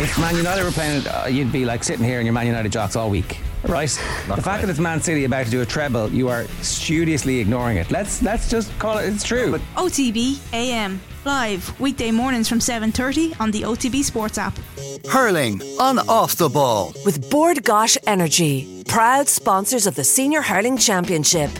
if Man United were playing uh, you'd be like sitting here in your Man United jocks all week, right? Not the fact quite. that it's Man City about to do a treble, you are studiously ignoring it. Let's let's just call it. It's true. But OTB AM live weekday mornings from 7:30 on the OTB Sports app. Hurling on Off the Ball. with Bord Gáis Energy, proud sponsors of the Senior Hurling Championship.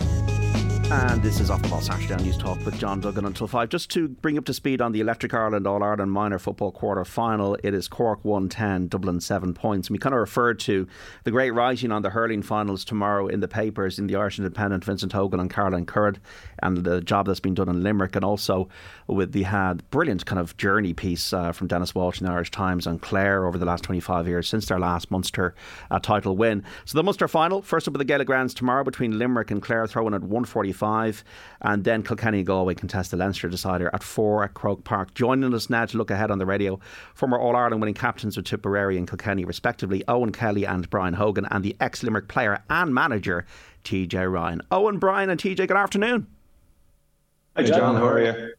And this is Off the Ball Saturday News Talk with John Duggan until 5. Just to bring up to speed on the Electric Ireland All Ireland Minor Football Quarter Final, it is Cork 110, Dublin 7 points. And we kind of referred to the great writing on the hurling finals tomorrow in the papers in the Irish Independent, Vincent Hogan and Caroline Curd, and the job that's been done in Limerick, and also with the had brilliant kind of journey piece uh, from Dennis Walsh in the Irish Times on Clare over the last 25 years since their last Munster uh, title win. So the Munster final, first up with the Gaelic Grounds tomorrow between Limerick and Clare, throwing at 145, and then Kilkenny and Galway contest the Leinster decider at 4 at Croke Park. Joining us now to look ahead on the radio, former All Ireland winning captains with Tipperary and Kilkenny, respectively, Eoin Kelly and Brian Hogan, and the ex Limerick player and manager, TJ Ryan. Eoin, Brian, and TJ, good afternoon. Hi, John. How are you?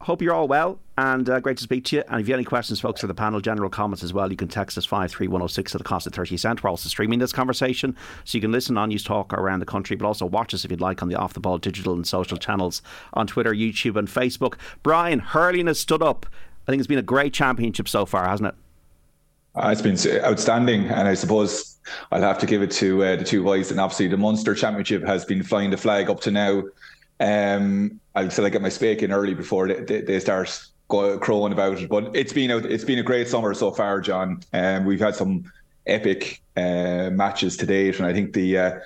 Hope you're all well and uh, great to speak to you. And if you have any questions, folks, for the panel, general comments as well, you can text us 53106 at the cost of 30 cents. We're also streaming this conversation so you can listen on News Talk around the country, but also watch us if you'd like on the Off the Ball digital and social channels on Twitter, YouTube, and Facebook. Brian, hurling has stood up. I think it's been a great championship so far, hasn't it? Uh, it's been outstanding, and I suppose I'll have to give it to uh, the two boys. And obviously, the Munster Championship has been flying the flag up to now. Um, I'll still get my spake in early before they, they, they start go, crowing about it. But it's been a, it's been a great summer so far, John. Um, we've had some epic uh, matches to date, and I think the uh,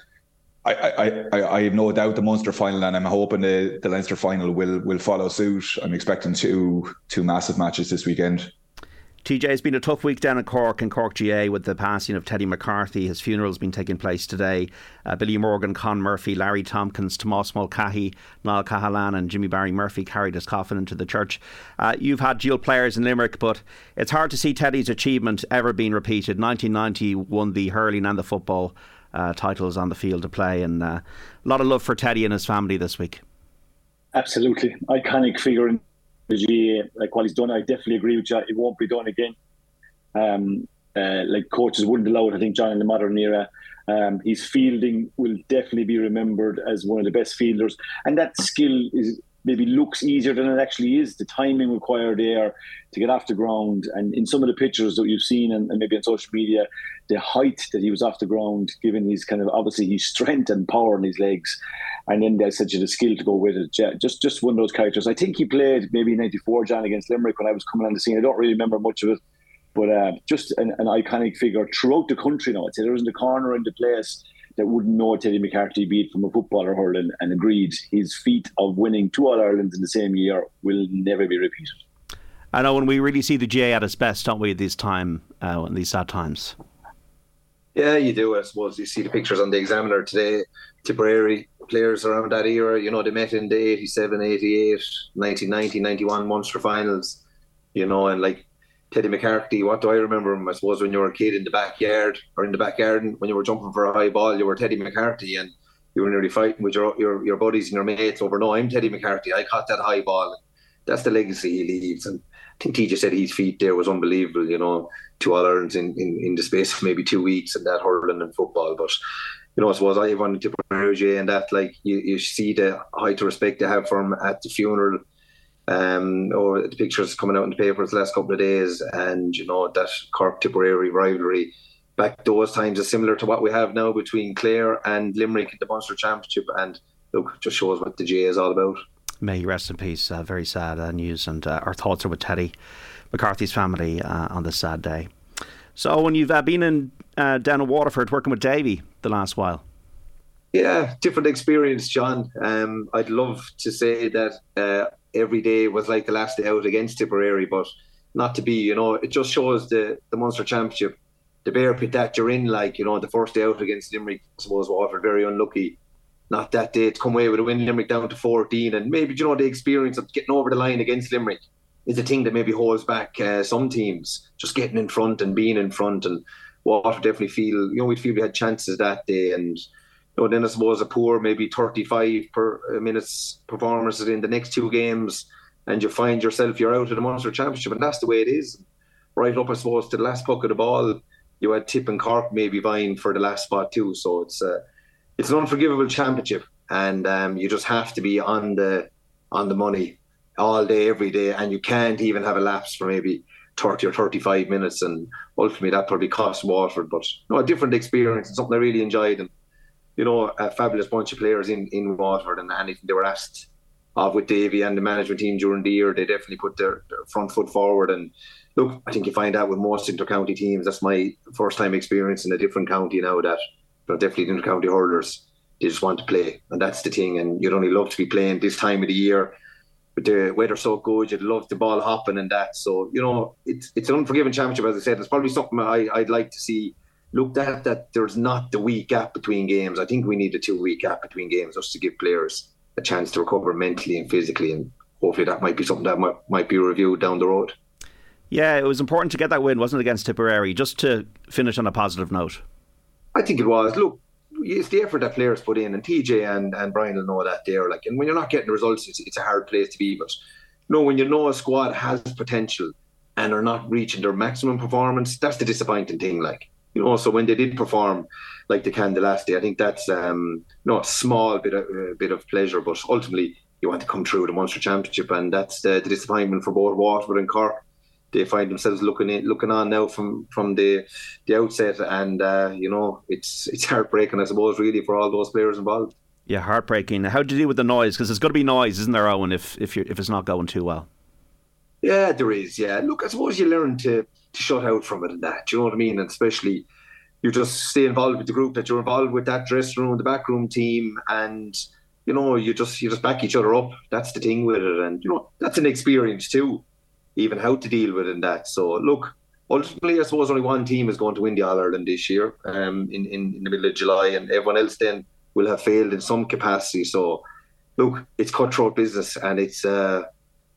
I, I, I, I have no doubt the Munster final, and I'm hoping the, the Leinster final will will follow suit. I'm expecting two two massive matches this weekend. TJ, it's been a tough week down in Cork and Cork GAA with the passing of Teddy McCarthy. His funeral's been taking place today. Uh, Billy Morgan, Con Murphy, Larry Tompkins, Tomas Mulcahy, Niall Cahalane, and Jimmy Barry Murphy carried his coffin into the church. Uh, you've had dual players in Limerick, but it's hard to see Teddy's achievement ever being repeated. 1990 won the hurling and the football uh, titles on the field to play, and uh, a lot of love for Teddy and his family this week. Absolutely. Iconic figure in GAA. Like what he's done, I definitely agree with you. It won't be done again. Um, uh, like coaches wouldn't allow it, I think, John, in the modern era. Um, his fielding will definitely be remembered as one of the best fielders. And that skill is maybe looks easier than it actually is. The timing required there to get off the ground. And in some of the pictures that you've seen and, and maybe on social media, the height that he was off the ground, given his kind of obviously his strength and power in his legs. And then there's such a skill to go with it. Just just one of those characters. I think he played maybe '94 John against Limerick when I was coming on the scene. I don't really remember much of it, but uh, just an, an iconic figure throughout the country now. I'd say there isn't a corner in the place that wouldn't know Teddy McCarthy, be it from a footballer hurling, and agreed his feat of winning two All Irelands in the same year will never be repeated. I know when we really see the GAA at its best, don't we, at this time, uh, in these sad times? Yeah, you do. I suppose you see the pictures on the Examiner today. Tipperary players around that era, you know, they met in the 87, 88, 1990, 91 Munster finals, you know, and like Teddy McCarthy, what do I remember him? I suppose when you were a kid in the backyard or in the back garden, when you were jumping for a high ball, you were Teddy McCarthy and you were nearly fighting with your, your, your buddies and your mates over, no, I'm Teddy McCarthy. I caught that high ball. That's the legacy he leaves. And I think TJ said his feet there was unbelievable, you know, two All Irelands in, in, in the space of maybe two weeks and that hurling and football. But, you know, I suppose I wanted to Roger and that, like, you, you see the height of respect they have for him at the funeral. Um, or the pictures coming out in the papers the last couple of days, and you know that Cork Tipperary rivalry back those times is similar to what we have now between Clare and Limerick in the Munster Championship, and look, just shows what the GAA is all about. May he rest in peace. Uh, very sad uh, news, and uh, our thoughts are with Teddy McCarthy's family uh, on this sad day. So, when you've uh, been in uh, down in Waterford working with Davy the last while, Yeah, different experience, John. Um, I'd love to say that uh, every day was like the last day out against Tipperary, but not to be. You know, it just shows the the Munster Championship, the bear pit that you're in. Like you know, the first day out against Limerick, I suppose Waterford very unlucky. Not that day to come away with a win, Limerick down to 14, and maybe you know the experience of getting over the line against Limerick is a thing that maybe holds back uh, some teams. Just getting in front and being in front, and Waterford definitely feel you know we feel we had chances that day and you know, then I suppose a poor maybe 35 per uh, minutes performances in the next two games, and you find yourself you're out of the Munster Championship, and that's the way it is. right up, I suppose, to the last puck of the ball. You had Tip and Cork maybe vying for the last spot too. So it's uh, it's an unforgivable championship, and um, you just have to be on the on the money all day, every day, and you can't even have a lapse for maybe 30 or 35 minutes. And ultimately, that probably cost Waterford, but know, a different experience something I really enjoyed. And you know, a fabulous bunch of players in, in Waterford, and anything they were asked of with Davy and the management team during the year, they definitely put their, their front foot forward. And look, I think you find out with most inter-county teams. That's my first time experience in a different county now. That know, definitely inter-county hurlers, they just want to play, and that's the thing. And you'd only love to be playing this time of the year. With the weather so good, you'd love the ball hopping and that. So you know, it's it's an unforgiving championship, as I said. It's probably something I, I'd like to see looked at that there's not the week gap between games. I think we need a two week gap between games just to give players a chance to recover mentally and physically, and hopefully that might be something that might, might be reviewed down the road. Yeah, it was important to get that win, wasn't it, against Tipperary? Just to finish on a positive note. I think it was. Look, it's the effort that players put in, and TJ and, and Brian will know that there. Like, and when you're not getting the results, it's, it's a hard place to be. But you know, when you know a squad has potential and are not reaching their maximum performance, that's the disappointing thing. Like, you know, so when they did perform like they can the last day, I think that's um, you know, a small bit of uh, bit of pleasure, but ultimately you want to come through the Munster Championship, and that's the, the disappointment for both Waterford and Cork. They find themselves looking in, looking on now from from the the outset, and uh, you know it's it's heartbreaking, I suppose, really for all those players involved. Yeah, heartbreaking. How do you deal with the noise? Because there's got to be noise, isn't there, Eoin? If if you if it's not going too well. Yeah, there is. Yeah, look, I suppose you learn to shut out from it and that. Do you know what I mean? And especially you just stay involved with the group that you're involved with, that dressing room, the backroom team, and you know you just you just back each other up. That's the thing with it, and you know that's an experience too, even how to deal with it and that. So look, ultimately, I suppose only one team is going to win the All Ireland this year, um, in, in in the middle of July, and everyone else then will have failed in some capacity. So look, it's cutthroat business, and it's. Uh,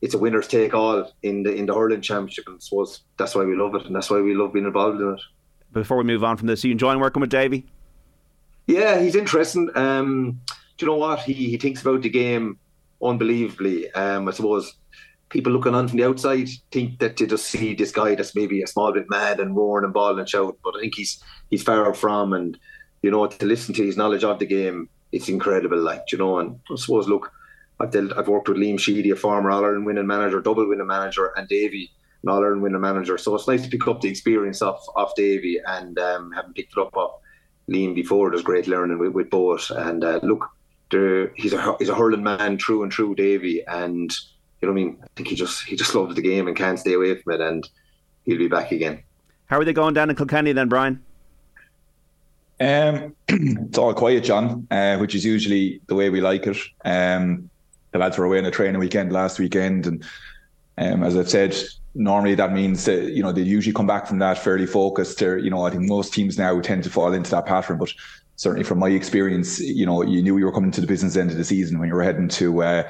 it's a winners take all in the in the hurling championship, and I suppose that's why we love it, and that's why we love being involved in it. Before we move on from this, are you enjoying working with Davy? Yeah, he's interesting. Um, do you know what he he thinks about the game unbelievably? Um, I suppose people looking on from the outside think that to just see this guy that's maybe a small bit mad and roaring and bawling and shout, but I think he's he's far from and you know to listen to his knowledge of the game, it's incredible. Like you know, and I suppose look I've dealt, I've worked with Liam Sheedy, a former All Ireland winning manager, double winning manager, and Davy, an All Ireland winning manager. So it's nice to pick up the experience of of Davy and um, having picked it up off Liam before. There's great learning with, with both. And uh, look, he's a he's a hurling man true and true, Davy, and you know what I mean. I think he just he just loves the game and can't stay away from it, and he'll be back again. How are they going down in Kilkenny then, Brian? Um, it's all quiet, John, uh, which is usually the way we like it. Um, the lads were away on a training weekend last weekend, and um, as I've said, normally that means that you know they usually come back from that fairly focused. Or you know, I think most teams now tend to fall into that pattern, but certainly from my experience, you know, you knew you were coming to the business end of the season when you were heading to uh,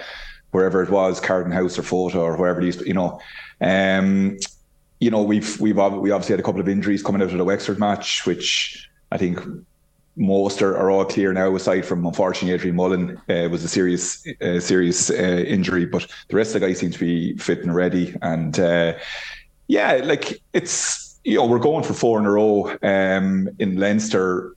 wherever it was, Carton House or Fota or wherever these, you know. Um, you know, we've we've we obviously had a couple of injuries coming out of the Wexford match, which I think most are, are, all clear now, aside from unfortunately Adrian Mullen uh, was a serious uh, serious uh, injury, but the rest of the guys seem to be fit and ready. And uh, yeah, like it's you know we're going for four in a row um, in Leinster.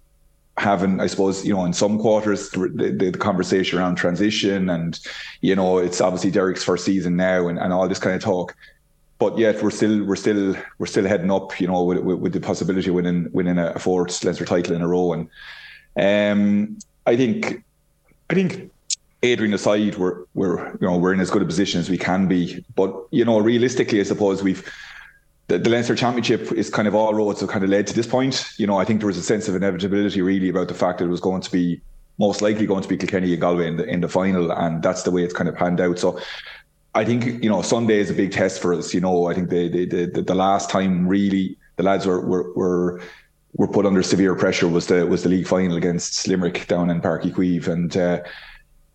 Having, I suppose, you know, in some quarters, the, the, the, conversation around transition and, you know, it's obviously Derek's first season now and, and all this kind of talk but yet we're still we're still we're still heading up, you know, with, with, with the possibility of winning winning a fourth Leinster title in a row. And um, I think I think Adrian aside, we're we're you know we're in as good a position as we can be. But you know, realistically, I suppose we've the, the Leinster Championship is kind of all roads have kind of led to this point. You know, I think there was a sense of inevitability really about the fact that it was going to be most likely going to be Kilkenny and Galway in the in the final, and that's the way it's kind of panned out. So I think you know Sunday is a big test for us. You know, I think the the last time really the lads were were were were put under severe pressure was the was the league final against Limerick down in Uí Chaoimh, and uh,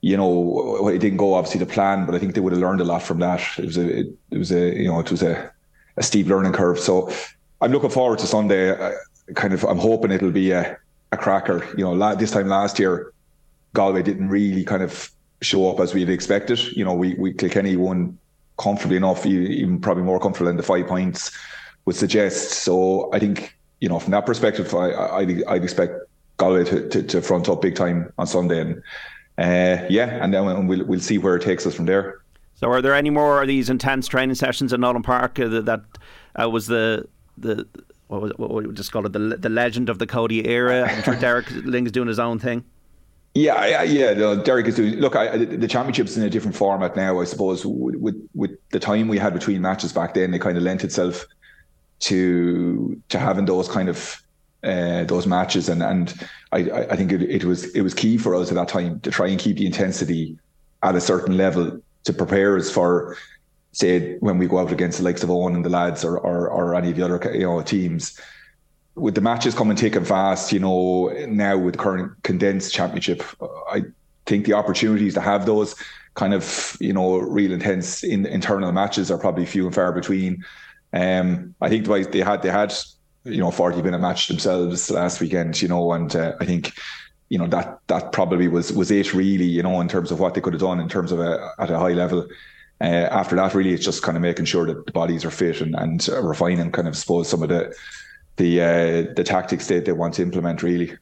you know it didn't go obviously to plan, but I think they would have learned a lot from that. It was a it, it was a you know it was a a steep learning curve. So I'm looking forward to Sunday. I, kind of I'm hoping it'll be a a cracker. You know, this time last year, Galway didn't really kind of show up as we'd expected. You know, we we Kilkenny won comfortably enough, even probably more comfortable than the five points. would suggest. So I think you know from that perspective, I, I I'd expect Galway to, to, to, front up big time on Sunday, and uh, yeah, and then we'll we'll see where it takes us from there. So, are there any more of these intense training sessions in Nowlan Park uh, that, that uh, was the the what was it, what we just call it the the legend of the Cody era? I'm sure Derek Lyng's doing his own thing. Yeah, yeah, yeah. Derek is doing. Look, I, the championship's in a different format now. I suppose with with the time we had between matches back then, it kind of lent itself to to having those kind of uh, those matches, and and I I think it, it was it was key for us at that time to try and keep the intensity at a certain level to prepare us for say when we go out against the likes of Eoin and the lads or, or, or any of the other you know teams with the matches coming thick fast, you know, now with the current condensed championship, I think the opportunities to have those kind of, you know, real intense in, internal matches are probably few and far between. Um, I think they had they had you know 40 minute match themselves last weekend, you know, and uh, I think you know that that probably was was it really, you know, in terms of what they could have done in terms of a at a high level. Uh, after that, really, it's just kind of making sure that the bodies are fit and and uh, refining kind of suppose some of the the uh, the tactics that they want to implement really.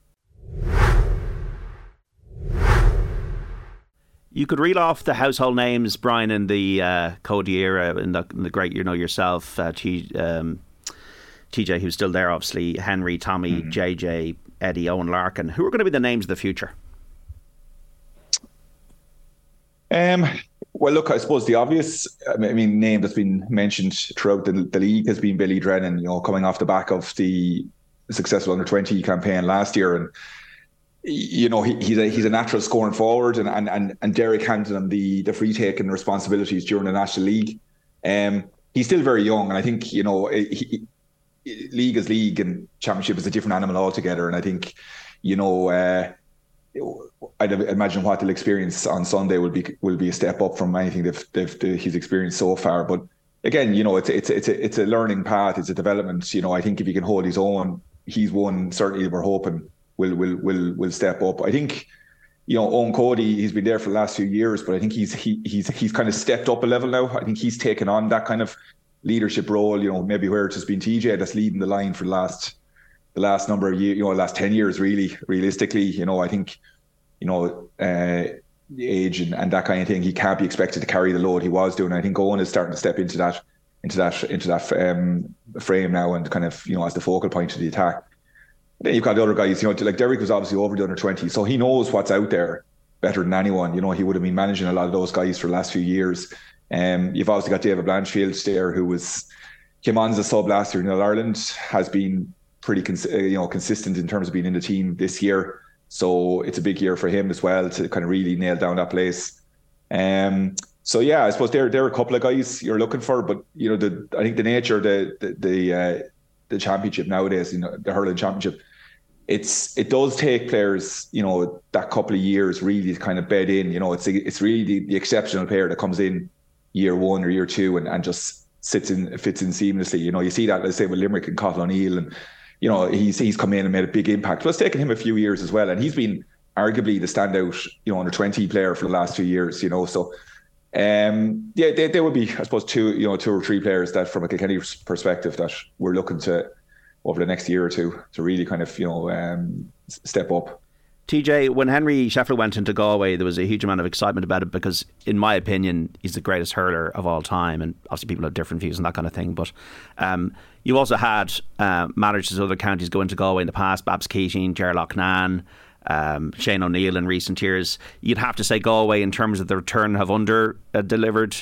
You could reel off the household names, Brian, in the uh, Cody era, in the, in the great, you know, yourself, uh, T, um, TJ, who's still there, obviously, Henry, Tommy, mm-hmm. JJ, Eddie, Eoin Larkin. Who are going to be the names of the future? Um, well, look, I suppose the obvious, I mean, name that's been mentioned throughout the, the league has been Billy Drennan. You know, coming off the back of the successful under twenty campaign last year, and you know he, he's a he's a natural scoring forward, and and and, and Derek handed him the the free take and responsibilities during the National League. Um, he's still very young, and I think you know he, league is league, and championship is a different animal altogether. And I think you know. Uh, I'd imagine what they'll experience on Sunday will be will be a step up from anything they've, they've, they've he's experienced so far. But again, you know, it's it's it's a it's a learning path. It's a development. You know, I think if he can hold his own, he's one certainly we're hoping will will will will step up. I think. You know, Eoin Cody, he's been there for the last few years, but I think he's he, he's he's kind of stepped up a level now. I think he's taken on that kind of leadership role. You know, maybe where it's just been TJ that's leading the line for the last the last number of years, you know, last 10 years, really, realistically, you know, I think, you know, uh, age and, and that kind of thing, he can't be expected to carry the load he was doing. I think Eoin is starting to step into that, into that, into that um, frame now and kind of, you know, as the focal point of the attack. Then you've got the other guys, you know, like Derek was obviously over the under 20, so he knows what's out there better than anyone. You know, he would have been managing a lot of those guys for the last few years. Um, you've obviously got David Blanchfield there, who was came on as a sub last year in Ireland, has been pretty cons- uh, you know consistent in terms of being in the team this year. So it's a big year for him as well to kind of really nail down that place. Um, so yeah, I suppose there there are a couple of guys you're looking for, but you know the I think the nature of the the the, uh, the championship nowadays, you know, the hurling championship, it's it does take players, you know, that couple of years really to kind of bed in. You know, it's it's really the, the exceptional player that comes in year one or year two and, and just sits in fits in seamlessly. You know, you see that let's say with Limerick and Cathal O'Neill and you know, he's he's come in and made a big impact. But it's taken him a few years as well, and he's been arguably the standout, you know, under twenty player for the last few years. You know, so um, yeah, there, there would be, I suppose, two you know two or three players that, from a Kilkenny perspective, that we're looking to over the next year or two to really kind of you know um, step up. TJ, when Henry Shefflin went into Galway, there was a huge amount of excitement about it because, in my opinion, he's the greatest hurler of all time. And obviously, people have different views and that kind of thing. But um, you also had uh, managers of other counties go into Galway in the past Babs Keating, Ger Loughnane, um, Shane O'Neill in recent years. You'd have to say Galway, in terms of the return, have under uh, delivered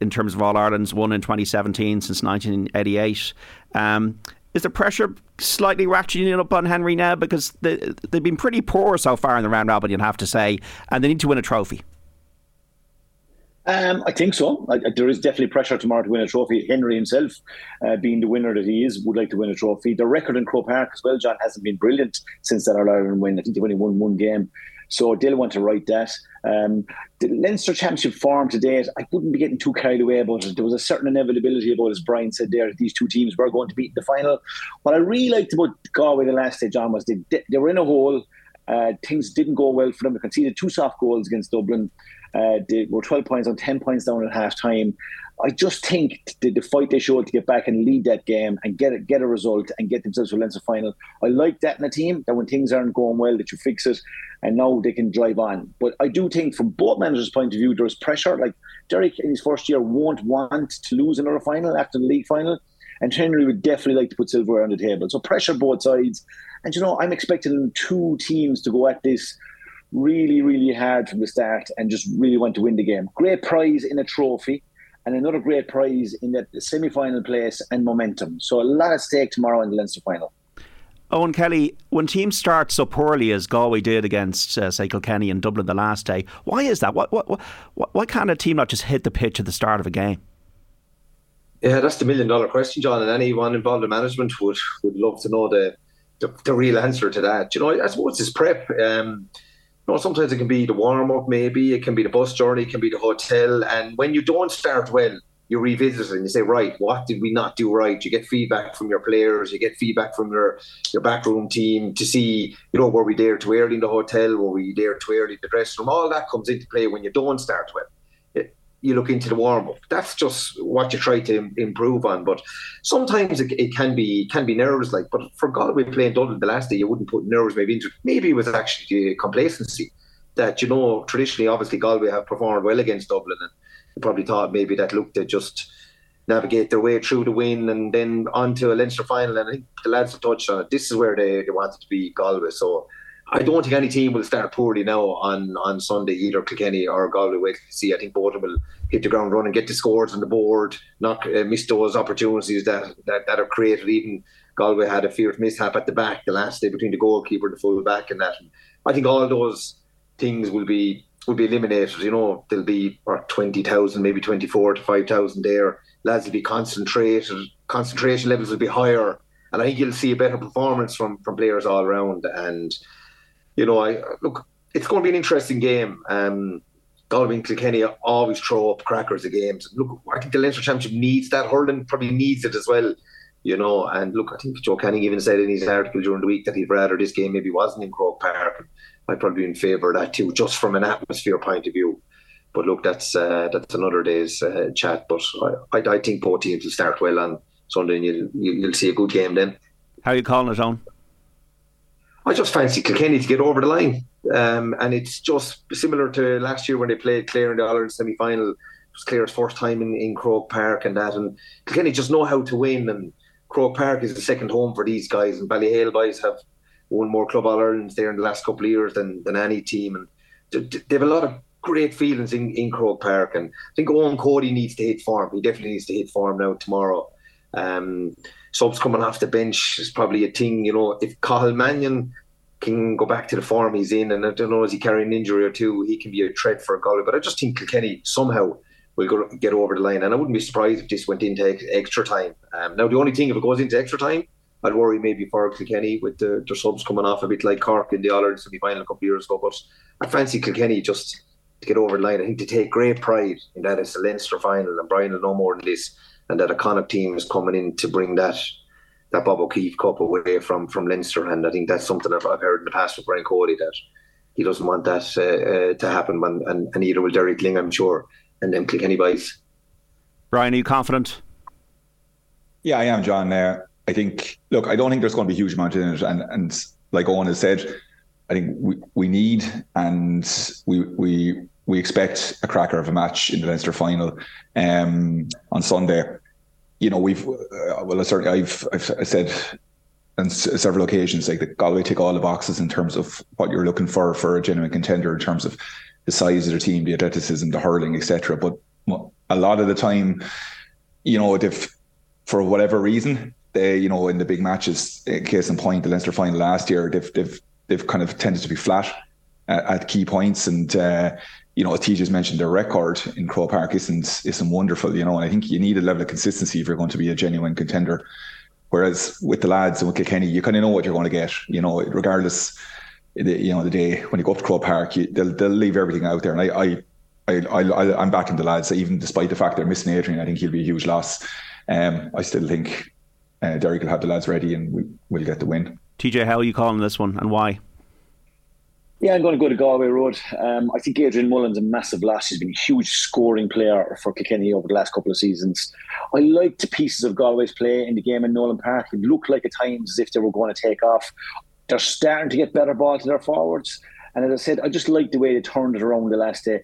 in terms of All Ireland's won in 2017 since 1988. Um, is the pressure slightly ratcheting up on Henry now because they, they've been pretty poor so far in the round robin, you'd have to say, and they need to win a trophy? Um, I think so. I, there is definitely pressure tomorrow to win a trophy. Henry himself, uh, being the winner that he is, would like to win a trophy. The record in Croke Park as well, John, hasn't been brilliant since that Ireland win. I think they've only won one game. So they'll want to write that. Um, the Leinster Championship form to date, I wouldn't be getting too carried away about it. There was a certain inevitability about, as Brian said there, that these two teams were going to beat the final. What I really liked about Galway the last day, John, was they, they were in a hole. Uh, things didn't go well for them. They conceded two soft goals against Dublin. Uh, they were 12 points on 10 points down at half time. I just think the, the fight they showed to get back and lead that game and get it, get a result and get themselves to a Leinster final. I like that in a team that when things aren't going well, that you fix it, and now they can drive on. But I do think, from both managers' point of view, there's pressure. Like Derek in his first year won't want to lose another final after the league final, and Henry would definitely like to put silverware on the table. So pressure both sides, and you know I'm expecting two teams to go at this really, really hard from the start and just really want to win the game. Great prize in a trophy and another great prize in that semi final place and momentum. So a lot at stake tomorrow in the Leinster final. Eoin Kelly, when teams start so poorly as Galway did against, uh, say, Kilkenny and Dublin the last day, why is that? What, what, why can't a team not just hit the pitch at the start of a game? Yeah, that's the million dollar question, John, and anyone involved in management would would love to know the the, the real answer to that. You know, I suppose it's prep. Um, you know, sometimes it can be the warm up, maybe it can be the bus journey, it can be the hotel, and when you don't start well, you revisit it and you say, right, what did we not do right? You get feedback from your players, you get feedback from your your backroom team to see, you know, were we there too early in the hotel, were we there too early in the dressing room? All that comes into play when you don't start well. You look into the warm up. That's just what you try to improve on. But sometimes it, it can be can be nerves like. But for Galway playing Dublin the last day, you wouldn't put nerves maybe into. Maybe it was actually complacency that you know traditionally, obviously Galway have performed well against Dublin and probably thought maybe that looked to just navigate their way through the win and then on to a Leinster final. And I think the lads have touched on it. This is where they, they wanted to be Galway. So I don't think any team will start poorly now on, on Sunday, either Kilkenny or Galway. Wait to see. I think both of them will hit the ground running, get the scores on the board, not uh, miss those opportunities that, that, that are created. Even Galway had a feared mishap at the back the last day between the goalkeeper and the full back and that. I think all those things will be will be eliminated. You know, there'll be or twenty thousand, maybe twenty four to five thousand there. Lads will be concentrated. Concentration levels will be higher, and I think you'll see a better performance from from players all around. And you know, I look, it's going to be an interesting game. Um, Galway and Kilkenny always throw up crackers of games. Look, I think the Leinster Championship needs that. Hurling probably needs it as well. You know, and look, I think Joe Canning even said in his article during the week that he'd rather this game maybe wasn't in Croke Park. I'd probably be in favour of that too, just from an atmosphere point of view. But look, that's uh, that's another day's uh, chat. But I, I, I, think both teams will start well on Sunday, and you'll you'll see a good game then. How are you calling it on? I just fancy Kilkenny to get over the line, um, and it's just similar to last year when they played Clare in the Ireland semi final. It was Clare's first time in, in Croke Park and that, and Kilkenny just know how to win. And Croke Park is the second home for these guys, and Ballyhale boys have won more Club All Irelands there in the last couple of years than, than any team. And they have a lot of great feelings in, in Croke Park. And I think Eoin Cody needs to hit form. He definitely needs to hit form now tomorrow. Um, subs coming off the bench is probably a thing. You know, if Cathal Mannion can go back to the form he's in, and I don't know, is he carrying an injury or two, he can be a threat for a goal. But I just think Kilkenny somehow will go get over the line. And I wouldn't be surprised if this went into extra time. Um, now, the only thing, if it goes into extra time, I'd worry maybe for Kilkenny with the, their subs coming off a bit like Cork in the All Ireland semi final a couple of years ago. But I fancy Kilkenny just to get over the line. I think to take great pride in that it's a Leinster final and Brian will know more than this, and that a Connacht team is coming in to bring that that Bob O'Keeffe Cup away from from Leinster. And I think that's something I've, I've heard in the past with Brian Cody that he doesn't want that uh, uh, to happen. When, and, and either will Derek Lyng, I'm sure, and then Kilkenny boys. Brian, are you confident? Yeah, I am, John. Uh, I think, look, I don't think there's going to be a huge amount in it. And, and like Eoin has said, I think we, we need and we, we, we expect a cracker of a match in the Leinster final um, on Sunday. You know, we've, uh, well, certainly I've, I've said on several occasions, like the Galway tick all the boxes in terms of what you're looking for for a genuine contender in terms of the size of the team, the athleticism, the hurling, etc. But a lot of the time, you know, if for whatever reason they, you know, in the big matches, case in point, the Leinster final last year, they've they've they've kind of tended to be flat at, at key points, and uh, you know, TJ's mentioned their record in Croke Park isn't isn't wonderful, you know, and I think you need a level of consistency if you're going to be a genuine contender. Whereas with the lads and with Kilkenny, you kind of know what you're going to get, you know, regardless, the, you know, the day when you go up to Croke Park, you, they'll they'll leave everything out there, and I. I I, I, I'm backing the lads, even despite the fact they're missing Adrian. I think he'll be a huge loss. Um, I still think uh, Derek will have the lads ready and we, will get the win. TJ, how are you calling this one and why? Yeah, I'm going to go to Galway Road. Um, I think Adrian Mullen's a massive loss. He's been a huge scoring player for Kilkenny over the last couple of seasons. I liked the pieces of Galway's play in the game in Nowlan Park. It looked like at times as if they were going to take off. They're starting to get better ball to their forwards. And as I said, I just like the way they turned it around the last day.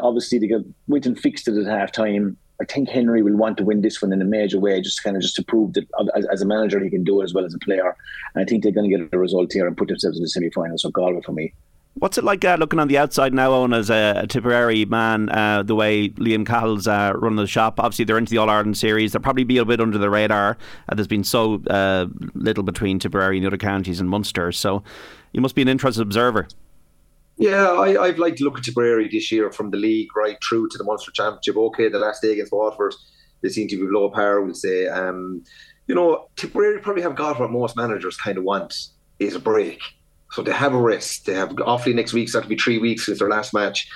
obviously, they got, went and fixed it at half time. I think Henry will want to win this one in a major way, just kind of just to prove that as, as, a manager he can do it as well as a player. And I think they're going to get a result here and put themselves in the semi final. So Galway for me. What's it like uh, looking on the outside now, Eoin, as a, a Tipperary man, uh, the way Liam Cahill's uh, running the shop? Obviously, they're into the All Ireland series. They'll probably be a bit under the radar. Uh, there's been so uh, little between Tipperary and the other counties and Munster. So you must be an interested observer. Yeah, I, I've liked to look at Tipperary this year from the league right through to the Munster Championship. Okay, the last day against Waterford, they seem to be low power, we'll say. Um, you know, Tipperary probably have got what most managers kind of want is a break so they have a rest. They have Offaly next week, so that'll be three weeks since their last match.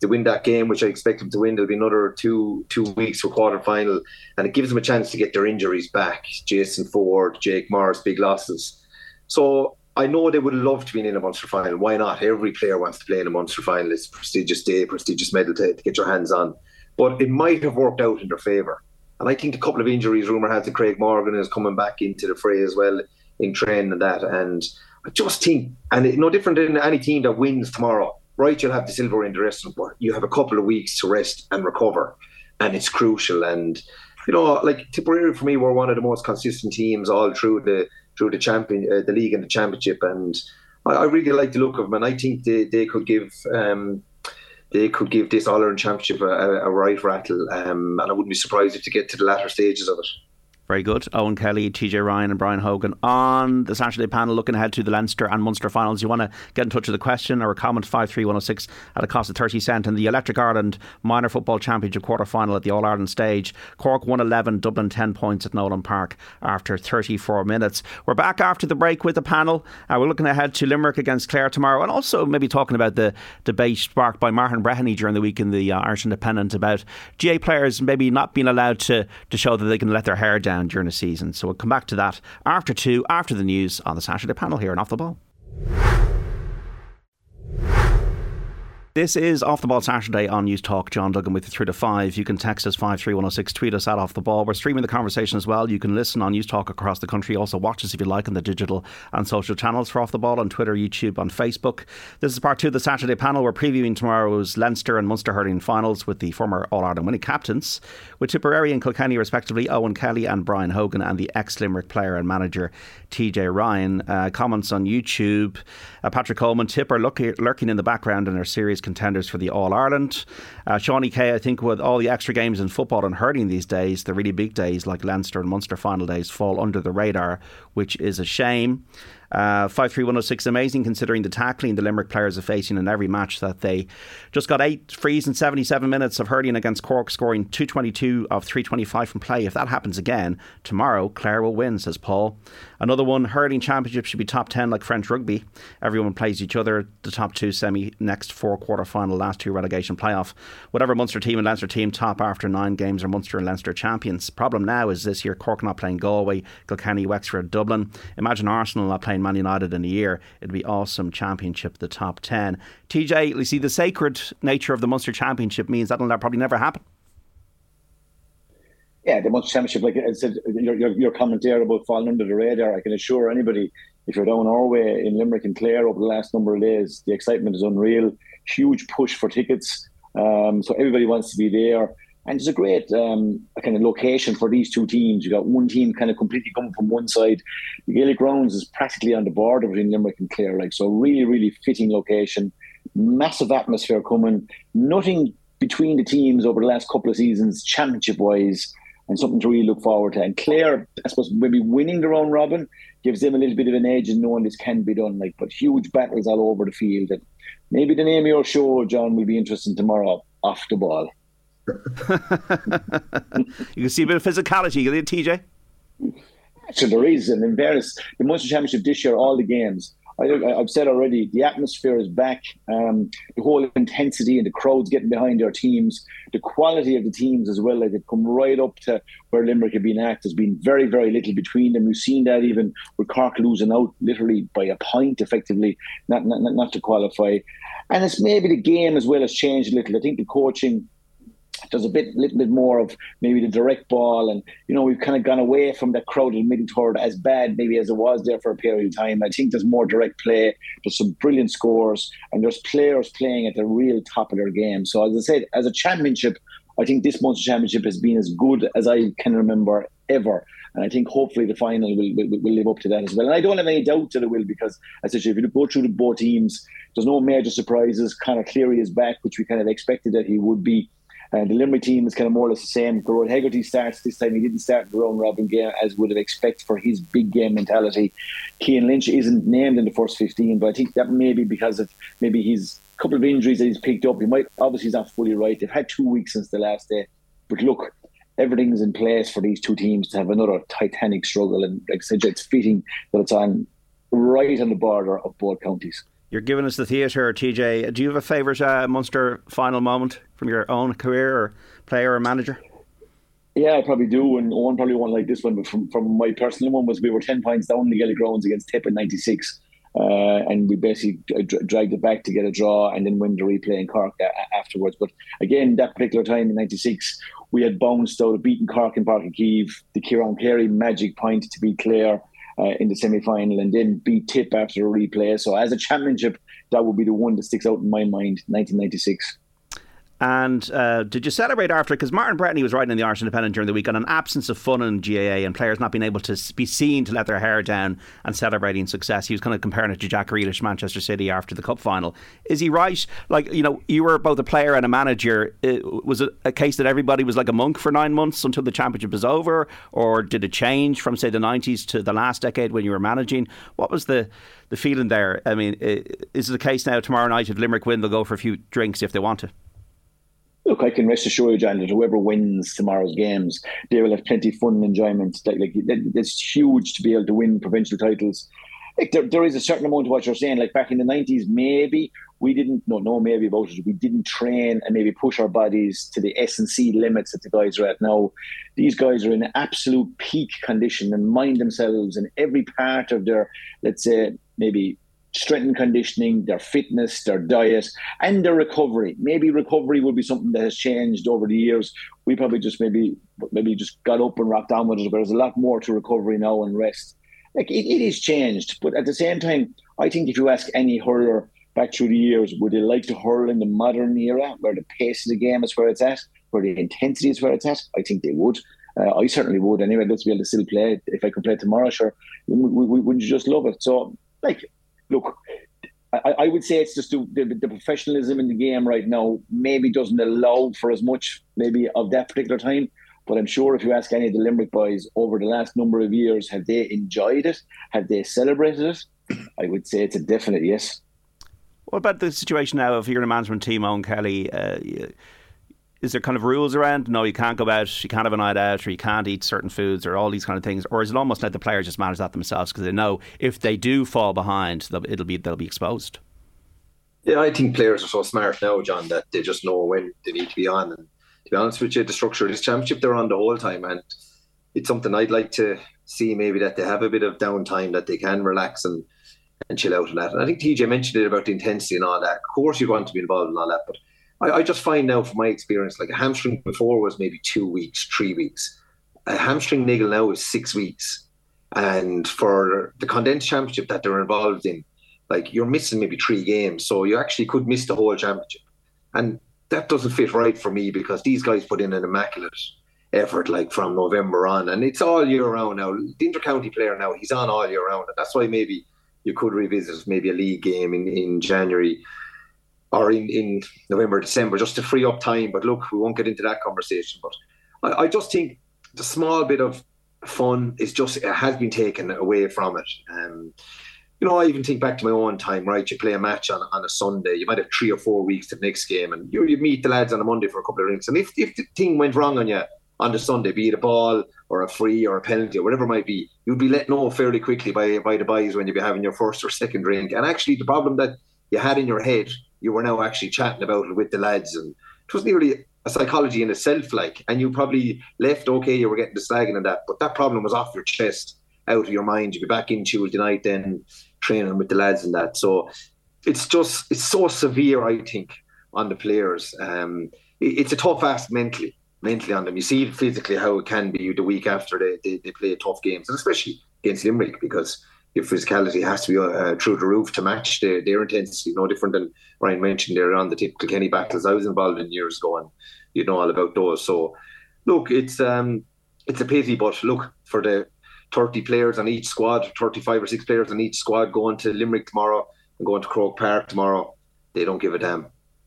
They win that game, which I expect them to win, there'll be another two two weeks for quarter final, and it gives them a chance to get their injuries back. Jason Forde, Jake Morris, big losses. So I know they would love to be in a Munster final. Why not? Every player wants to play in a Munster final. It's a prestigious day, prestigious medal to, to get your hands on. But it might have worked out in their favour. And I think a couple of injuries, rumour has that Craig Morgan is coming back into the fray as well in training and that. And I just think, and it, no different than any team that wins tomorrow, right? You'll have the silver in the rest of but you have a couple of weeks to rest and recover, and it's crucial. And you know, like Tipperary for me were one of the most consistent teams all through the through the champion, uh, the league and the championship, and I, I, really like the look of them. And I think they, they could give. Um, they could give this All Ireland Championship a, a, a right rattle, um, and I wouldn't be surprised if they get to the latter stages of it. Very good. Eoin Kelly, TJ Ryan, and Brian Hogan on the Saturday panel looking ahead to the Leinster and Munster finals. You want to get in touch with a question or a comment, 53106 at a cost of 30 cent. In the Electric Ireland Minor Football Championship quarter final at the All Ireland stage, Cork 111, Dublin 10 points at Nowlan Park after 34 minutes. We're back after the break with the panel. Uh, we're looking ahead to Limerick against Clare tomorrow and also maybe talking about the debate sparked by Martin Breheny during the week in the uh, Irish Independent about GAA players maybe not being allowed to, to show that they can let their hair down down during the season. So we'll come back to that after two, after the news on the Saturday panel here on Off the Ball. This is Off the Ball Saturday on News Talk. John Duggan with you through to five. You can text us 53106, tweet us at Off the Ball. We're streaming the conversation as well. You can listen on News Talk across the country. Also, watch us if you like on the digital and social channels for Off the Ball on Twitter, YouTube, on Facebook. This is part two of the Saturday panel. We're previewing tomorrow's Leinster and Munster hurling finals with the former All Ireland winning captains, with Tipperary and Kilkenny, respectively, Eoin Kelly and Brian Hogan, and the ex Limerick player and manager TJ Ryan. Uh, comments on YouTube. Uh, Patrick Coleman, Tipper lurking in the background and our serious contenders for the All Ireland. Uh, Shawnee K, I think, with all the extra games in football and hurling these days, the really big days like Leinster and Munster final days fall under the radar, which is a shame. Uh, 53106 amazing considering the tackling the Limerick players are facing in every match that they just got eight frees in 77 minutes of hurling against Cork, scoring 222 of 325 from play. If that happens again, tomorrow Clare will win, says Paul. Another one, hurling championship should be top 10 like French rugby. Everyone plays each other, the top two semi, next four quarter final, last two relegation playoff. Whatever Munster team and Leinster team top after nine games are Munster and Leinster champions. Problem now is this year Cork not playing Galway, Kilkenny, Wexford, Dublin. Imagine Arsenal not playing Man United in a year. It'd be awesome championship, the top 10. TJ, you see, the sacred nature of the Munster Championship means that'll probably never happen. Yeah, the Munster Championship, like I said, your, your, your comment there about falling under the radar, I can assure anybody, if you're down our way in Limerick and Clare over the last number of days, the excitement is unreal. Huge push for tickets. Um, so everybody wants to be there. And it's a great um, kind of location for these two teams. You've got one team kind of completely coming from one side. The Gaelic Grounds is practically on the border between Limerick and Clare, like so. Really, really fitting location. Massive atmosphere coming. Nothing between the teams over the last couple of seasons, championship wise, and something to really look forward to. And Clare, I suppose, maybe winning their own robin gives them a little bit of an edge in knowing this can be done. Like, but huge battles all over the field. And maybe the name of your show, John, will be interesting tomorrow. Off the ball. you can see a bit of physicality, can you, TJ. So there is, and in fairness, the Munster Championship this year, all the games I, have said already, the atmosphere is back. Um, the whole intensity and the crowds getting behind their teams, the quality of the teams as well. Like they've come right up to where Limerick have been at. There's been very, very little between them. We've seen that even with Cork losing out literally by a point, effectively, not not, not to qualify. And it's maybe the game as well has changed a little. I think the coaching there's a bit, little bit more of maybe the direct ball, and you know we've kind of gone away from that crowded middle third as bad maybe as it was there for a period of time. I think there's more direct play. There's some brilliant scores, and there's players playing at the real top of their game. So as I said, as a championship, I think this Munster championship has been as good as I can remember ever. And I think hopefully the final will, will, will, live up to that as well. And I don't have any doubt that it will because, as I said, if you go through the both teams, there's no major surprises. Conor Cleary is back, which we kind of expected that he would be. Uh, the Limerick team is kind of more or less the same. Gearóid Hegarty starts this time. He didn't start the round robin game as would have expected for his big game mentality. Cian Lynch isn't named in the first 15, but I think that may be because of maybe his couple of injuries that he's picked up. He might obviously he's not fully right. They've had two weeks since the last day, but look, everything's in place for these two teams to have another titanic struggle. And like I said, it's fitting that it's on right on the border of both counties. You're giving us the theatre, TJ. Do you have a favourite uh, Munster final moment from your own career or player or manager? Yeah, I probably do, and one probably won't like this one. But from, from my personal one was we were ten points down in the Gaelic Grounds against Tip in '96, uh, and we basically dragged it back to get a draw and then win the replay in Cork afterwards. But again, that particular time in '96, we had bounced out of beating Cork in Páirc Uí Chaoimh, the Kieran Carey magic point to be clear uh, in the semi final and then beat Tip after a replay. So as a championship, that would be the one that sticks out in my mind, 1996. And uh, did you celebrate after? Because Martin Breheny was writing in the Irish Independent during the week on an absence of fun in GAA and players not being able to be seen to let their hair down and celebrating success. He was kind of comparing it to Jack Grealish, Manchester City after the cup final. Is he right? Like you know, you were both a player and a manager. It, was it a case that everybody was like a monk for nine months until the championship was over, or did it change from say the nineties to the last decade when you were managing? What was the the feeling there? I mean, is it the case now tomorrow night if Limerick win, they'll go for a few drinks if they want to? Look, I can rest assure you, John, that whoever wins tomorrow's games, they will have plenty of fun and enjoyment. Like, like it's huge to be able to win provincial titles. Like there, there is a certain amount of what you're saying. Like back in the nineties, maybe we didn't no no maybe about it. We didn't train and maybe push our bodies to the S and C limits that the guys are at now. These guys are in absolute peak condition and mind themselves in every part of their, let's say, maybe strength and conditioning, their fitness, their diet, and their recovery. Maybe recovery will be something that has changed over the years. We probably just maybe maybe just got up and rocked down with it, but there's a lot more to recovery now and rest. Like it, it is changed, but at the same time, I think if you ask any hurler back through the years, would they like to hurl in the modern era where the pace of the game is where it's at, where the intensity is where it's at? I think they would. Uh, I certainly would. Anyway, let's be able to still play. If I could play tomorrow, sure, wouldn't you just love it? So, like, look, I, I would say it's just the, the, the, professionalism in the game right now maybe doesn't allow for as much maybe of that particular time. But I'm sure if you ask any of the Limerick boys over the last number of years, have they enjoyed it? Have they celebrated it? I would say it's a definite yes. What about the situation now of a management team, Eoin Kelly? Uh, is there kind of rules around? No, you can't go out, you can't have a night out, or you can't eat certain foods, or all these kind of things, or is it almost like the players just manage that themselves because they know if they do fall behind, it'll be they'll be exposed. Yeah, I think players are so smart now, John, that they just know when they need to be on. And to be honest with you, the structure of this championship, they're on the whole time, and it's something I'd like to see maybe that they have a bit of downtime that they can relax and and chill out and that. And I think TJ mentioned it about the intensity and all that. Of course, you want to be involved in all that, but I, I just find now from my experience, like a hamstring before was maybe two weeks, three weeks. A hamstring niggle now is six weeks. And for the condensed championship that they're involved in, like you're missing maybe three games. So you actually could miss the whole championship. And that doesn't fit right for me because these guys put in an immaculate effort like from November on. And it's all year round now. The intercounty player now, he's on all year round. And that's why maybe you could revisit maybe a league game in, in January or in, in November, December, just to free up time. But look, we won't get into that conversation. But I, I just think the small bit of fun is just it has been taken away from it. Um, you know, I even think back to my own time, right? You play a match on, on a Sunday, you might have three or four weeks to the next game, and you, you meet the lads on a Monday for a couple of drinks. And if, if the thing went wrong on you on the Sunday, be it a ball or a free or a penalty or whatever it might be, you'd be let know fairly quickly by by the boys when you'd be having your first or second drink. And actually, the problem that you had in your head, you were now actually chatting about it with the lads, and it was nearly a psychology in itself. Like, and you probably left okay, you were getting the slagging and that, but that problem was off your chest, out of your mind. You'd be back in Tuesday night then training with the lads and that. So it's just it's so severe, I think, on the players. Um, it's a tough ask mentally mentally on them. You see physically how it can be the week after they, they, they play tough games, and especially against Limerick because your physicality has to be uh, through the roof to match their, their intensity. No different than Ryan mentioned there on the Tipp-Kilkenny battles I was involved in years ago, and you know all about those. So, look, it's um, it's a pity, but look for the 30 players on each squad, 35 or six players on each squad going to Limerick tomorrow and going to Croke Park tomorrow. They don't give a damn.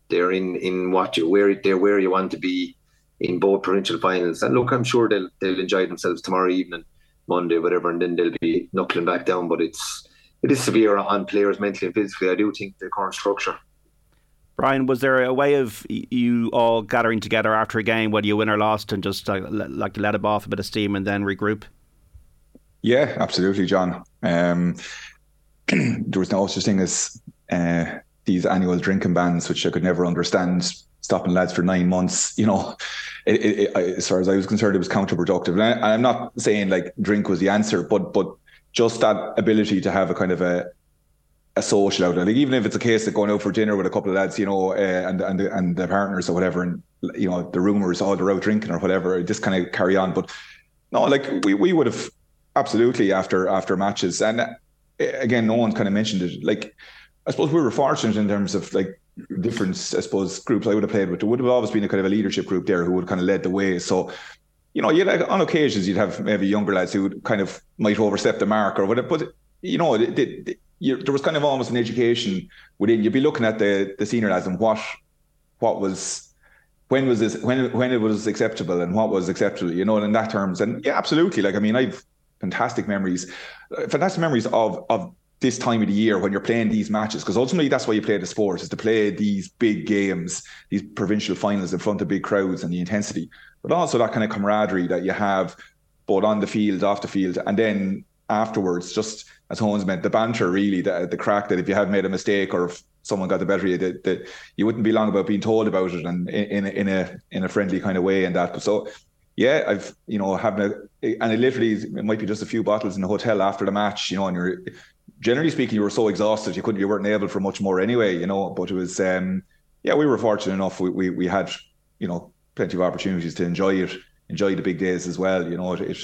They're in in what you where they're where you want to be in both provincial finals. And look, I'm sure they'll they'll enjoy themselves tomorrow evening, Monday, whatever, and then they'll be knuckling back down. But it's it is severe on players mentally and physically. I do think the current structure. Brian, was there a way of you all gathering together after a game, whether you win or lost, and just like, like let it off a bit of steam and then regroup? Yeah, absolutely, John. Um, there was no such thing as uh, these annual drinking bans, which I could never understand stopping lads for nine months, you know, it, it, it, as far as I was concerned, it was counterproductive. And, I, am not saying like drink was the answer, but but just that ability to have a kind of a a social outlet, like even if it's a case of going out for dinner with a couple of lads, you know, uh, and and and their partners or whatever, and you know the rumors, oh, they're out drinking or whatever, just kind of carry on. But no, like we we would have absolutely after after matches, and uh, again, no one kind of mentioned it. Like I suppose we were fortunate in terms of like different, I suppose, groups I would have played with. There would have always been a kind of a leadership group there who would kind of led the way. So, you know, you'd on occasions you'd have maybe younger lads who would kind of might overstep the mark or whatever. But you know, you, there was kind of almost an education within. You'd be looking at the the senior lads and what what was when was this when when it was acceptable and what was acceptable. You know, in that terms. And yeah, absolutely. Like I mean, I've fantastic memories, fantastic memories of of this time of the year when you're playing these matches because ultimately that's why you play the sport is to play these big games these provincial finals in front of big crowds and the intensity but also that kind of camaraderie that you have both on the field off the field and then afterwards just as Holmes meant the banter really the, the crack that if you had made a mistake or if someone got the better of you that, that you wouldn't be long about being told about it and in, in, in a in a friendly kind of way and that. So yeah, I've you know having a and it literally it might be just a few bottles in the hotel after the match, you know, and you're generally speaking, you were so exhausted you couldn't, you weren't able for much more anyway, you know. But it was, um, yeah, we were fortunate enough. We, we we had, you know, plenty of opportunities to enjoy it, enjoy the big days as well. You know, it, it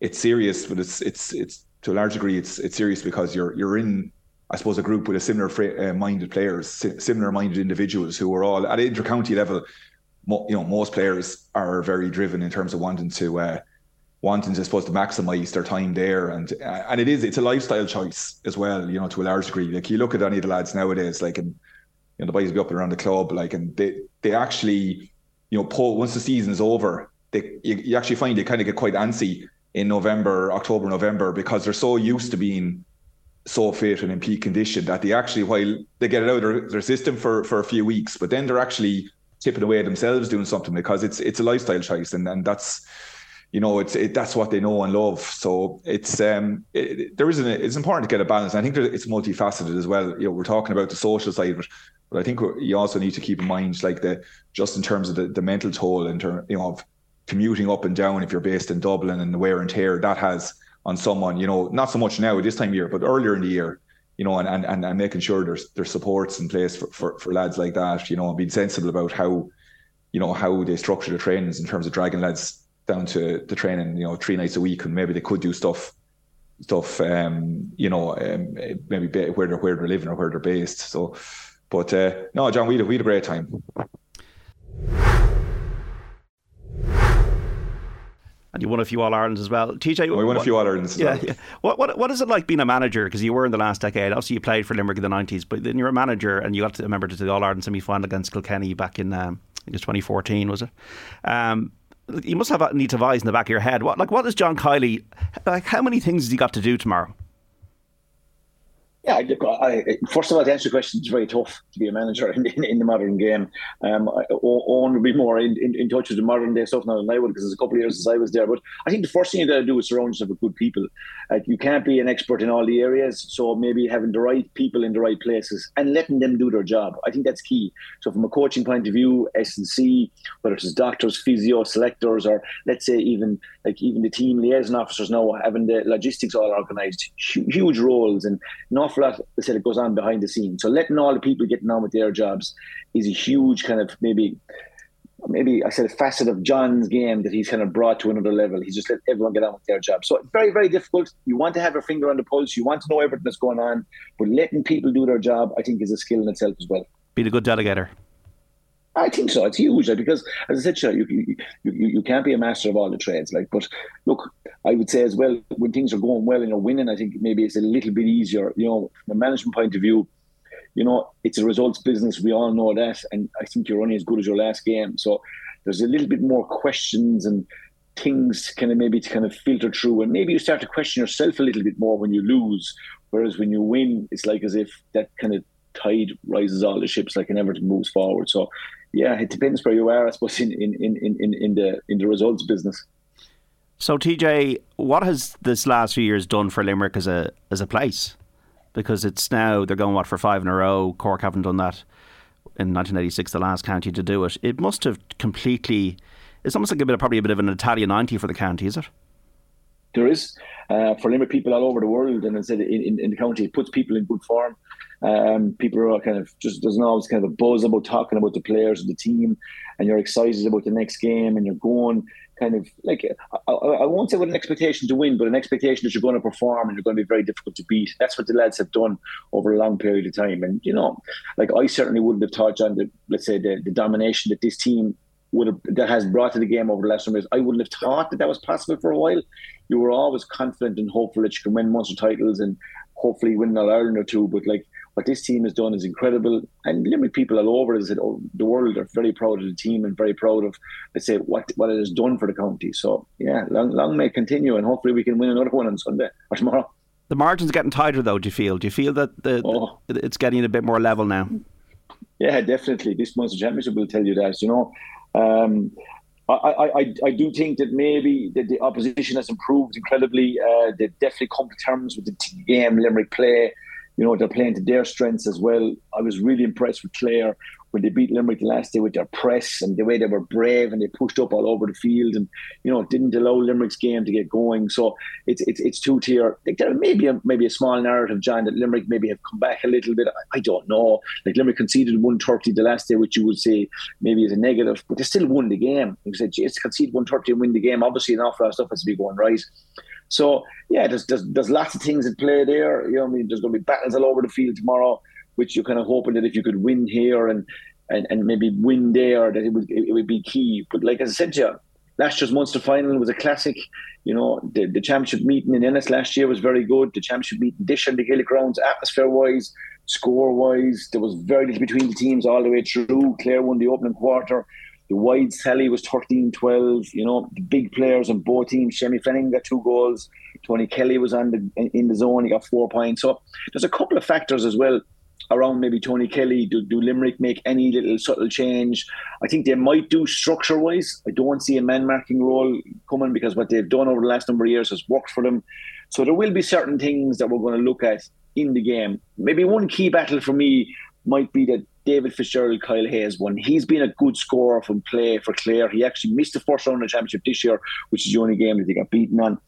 it's serious, but it's it's it's to a large degree it's it's serious because you're you're in, I suppose, a group with a similar uh, minded players, similar minded individuals who are all at inter-county level. Mo- you know, most players are very driven in terms of wanting to. Uh, wanting to, I suppose, to maximise their time there, and uh, and it is it's a lifestyle choice as well, you know, to a large degree. Like you look at any of the lads nowadays, like and you know the boys be up and around the club, like and they they actually, you know, pull once the season is over, they you, you actually find they kind of get quite antsy in November, October, November because they're so used to being so fit and in peak condition that they actually while they get it out of their, their system for for a few weeks, but then they're actually tipping away themselves doing something because it's it's a lifestyle choice and and that's you know, it's it, that's what they know and love. So it's um, it, there is an, it's important to get a balance. I think it's multifaceted as well. You know, we're talking about the social side it, but I think you also need to keep in mind like the just in terms of the, the mental toll in terms you know of commuting up and down if you're based in Dublin and the wear and tear that has on someone. You know, not so much now this time of year, but earlier in the year. You know, and and, and making sure there's there's supports in place for, for, for lads like that. You know, and being sensible about how, you know, how they structure the trainings in terms of dragging lads down to the training, you know, three nights a week, and maybe they could do stuff, stuff, um, you know, um, maybe where they're where they're living or where they're based. So, but uh, no, John, we had, we had a great time. And you won a few All Irelands as well. TJ, we won what, a few All Irelands. Yeah, well. yeah. What, what what is it like being a manager? Because you were in the last decade. Obviously, you played for Limerick in the nineties, but then you're a manager, and you got to remember to the All Ireland semi final against Kilkenny back in um, I think it was 2014, was it? Um, you must have a need of eyes in the back of your head. What like what is John Kiely like? How many things has he got to do tomorrow? Yeah, I, first of all, to answer your question, it's very tough to be a manager in, in, in the modern game. Um, Eoin would be more in, in, in, touch with the modern day stuff now than I would because it's a couple of years since I was there. But I think the first thing you got to do is surround yourself with good people. Like you can't be an expert in all the areas, so maybe having the right people in the right places and letting them do their job. I think that's key. So from a coaching point of view, S and C, whether it's doctors, physio, selectors, or let's say even like even the team liaison officers now having the logistics all organised, huge roles and not awful lot, it goes on behind the scenes. So letting all the people getting on with their jobs is a huge kind of maybe, maybe I said a facet of John's game that he's kind of brought to another level. He's just let everyone get on with their job. So it's very, very difficult. You want to have your finger on the pulse. You want to know everything that's going on, but letting people do their job, I think, is a skill in itself as well. Be a good delegator. I think so. It's huge like, because, as I said, you, you, you, you can't be a master of all the trades. Like, but look, I would say as well when things are going well and you're winning, I think maybe it's a little bit easier. You know, from a management point of view, you know, it's a results business. We all know that, and I think you're only as good as your last game. So there's a little bit more questions and things kind of maybe to kind of filter through, and maybe you start to question yourself a little bit more when you lose. Whereas when you win, it's like as if that kind of tide rises all the ships, like and everything moves forward. So yeah, it depends where you are, I suppose, in, in, in, in, in the in the results business. So TJ, what has this last few years done for Limerick as a as a place? Because it's now they're going what for five in a row. Cork haven't done that in 1986, the last county to do it. It must have completely. It's almost like a bit of probably a bit of an Italian 90 for the county, is it? There is uh, for Limerick people all over the world, and I said in, in, in the county, it puts people in good form. Um, people are kind of just there's always kind of a buzz about talking about the players and the team, and you're excited about the next game, and you're going kind of like I, I, won't say with an expectation to win, but an expectation that you're going to perform and you're going to be very difficult to beat. That's what the lads have done over a long period of time, and you know, like I certainly wouldn't have thought on the let's say the, the domination that this team would have that has brought to the game over the last number years. I wouldn't have thought that that was possible for a while. You were always confident and hopeful that you can win Munster titles and hopefully win an Ireland or two, but like what this team has done is incredible. And Limerick people all over as oh, the world are very proud of the team and very proud of, let's say, what what it has done for the county. So yeah, long long may continue, and hopefully we can win another one on Sunday or tomorrow. The margin's getting tighter, though. Do you feel? Do you feel that the, oh. the it's getting a bit more level now? Yeah, definitely. This month's Championship will tell you that. You know, um, I, I, I do think that maybe the, the opposition has improved incredibly. Uh, they've definitely come to terms with the game Limerick play you know, they're playing to their strengths as well. I was really impressed with Clare when they beat Limerick the last day with their press and the way they were brave and they pushed up all over the field and you know didn't allow Limerick's game to get going. So it's it's, it's two tier. Like there may be a, maybe a small narrative, John, that Limerick maybe have come back a little bit. I, I don't know. Like Limerick conceded one thirty the last day, which you would say maybe is a negative, but they still won the game. You said, "Just concede one thirty and win the game." Obviously, an awful lot of stuff has to be going right. So yeah, there's, there's there's lots of things at play there. You know, I mean, there's going to be battles all over the field tomorrow, which you're kind of hoping that if you could win here and and, and maybe win there, that it would it would be key. But like I said to you, last year's Munster final was a classic. You know, the, the championship meeting in Ennis last year was very good. The championship meeting this year in the Gaelic grounds, atmosphere wise, score wise, there was very little between the teams all the way through. Clare won the opening quarter. The wide tally was 13 12. You know, the big players on both teams. Shemi Fleming got two goals. Tony Kelly was on the in the zone. He got four points. So there's a couple of factors as well around maybe Tony Kelly. Do, do Limerick make any little subtle change? I think they might do structure wise. I don't see a man marking role coming because what they've done over the last number of years has worked for them. So there will be certain things that we're going to look at in the game. Maybe one key battle for me might be that David Fitzgerald, Kyle Hayes one. He's been a good scorer from play for Clare. He actually missed the first round of the championship this year, which is the only game that he got beaten on.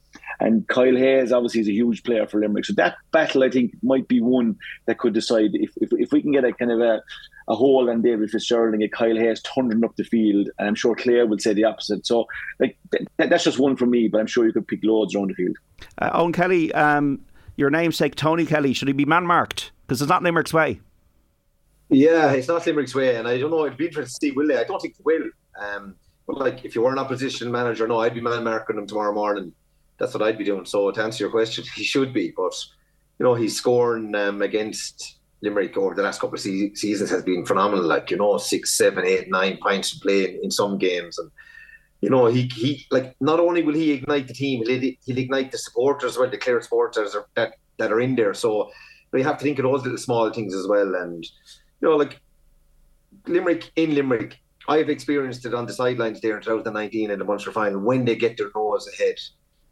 And Kyle Hayes obviously is a huge player for Limerick. So that battle, I think, might be one that could decide if, if, if we can get a kind of a, a hold on David Fitzgerald and get Kyle Hayes thundering up the field. And I'm sure Clare would say the opposite. So like that, that's just one for me, but I'm sure you could pick loads around the field. Uh, Eoin Kelly, um, your namesake Tony Kelly, should he be man marked? Because it's not Limerick's way. Yeah, it's not Limerick's way, and I don't know. It'd be interesting to see will they. I don't think will. Um, but like, if you were an opposition manager, no, I'd be man marking them tomorrow morning. That's what I'd be doing. So to answer your question, he should be, but you know, he's scoring um, against Limerick over the last couple of se- seasons has been phenomenal. Like you know, six, seven, eight, nine points to play in, in some games, and you know, he he like not only will he ignite the team, he'll, he'll ignite the supporters, well, the Clare supporters are, that that are in there. So you have to think of those little small things as well. And you know, like Limerick in Limerick, I've experienced it on the sidelines there in 2019 in the Munster final when they get their nose ahead.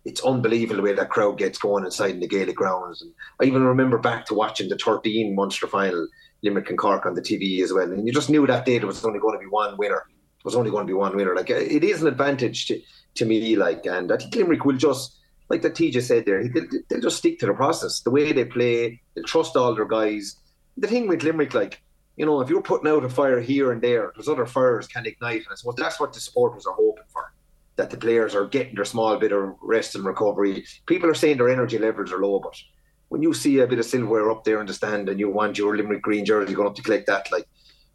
It's unbelievable the way that crowd gets going inside in the Gaelic grounds. And I even remember back to watching the 13 Munster final, Limerick and Cork on the TV as well. And you just knew that day there was only going to be one winner. There was only going to be one winner. Like it is an advantage to, to me. Like, and I think Limerick will just, like that TJ said there, they'll, they'll just stick to the process, the way they play. They'll trust all their guys. The thing with Limerick, like you know, if you're putting out a fire here and there, there's other fires can ignite. And that's what the supporters are hoping for. That the players are getting their small bit of rest and recovery. People are saying their energy levels are low, but when you see a bit of silverware up there in the stand and you want your Limerick green jersey going up to collect that, like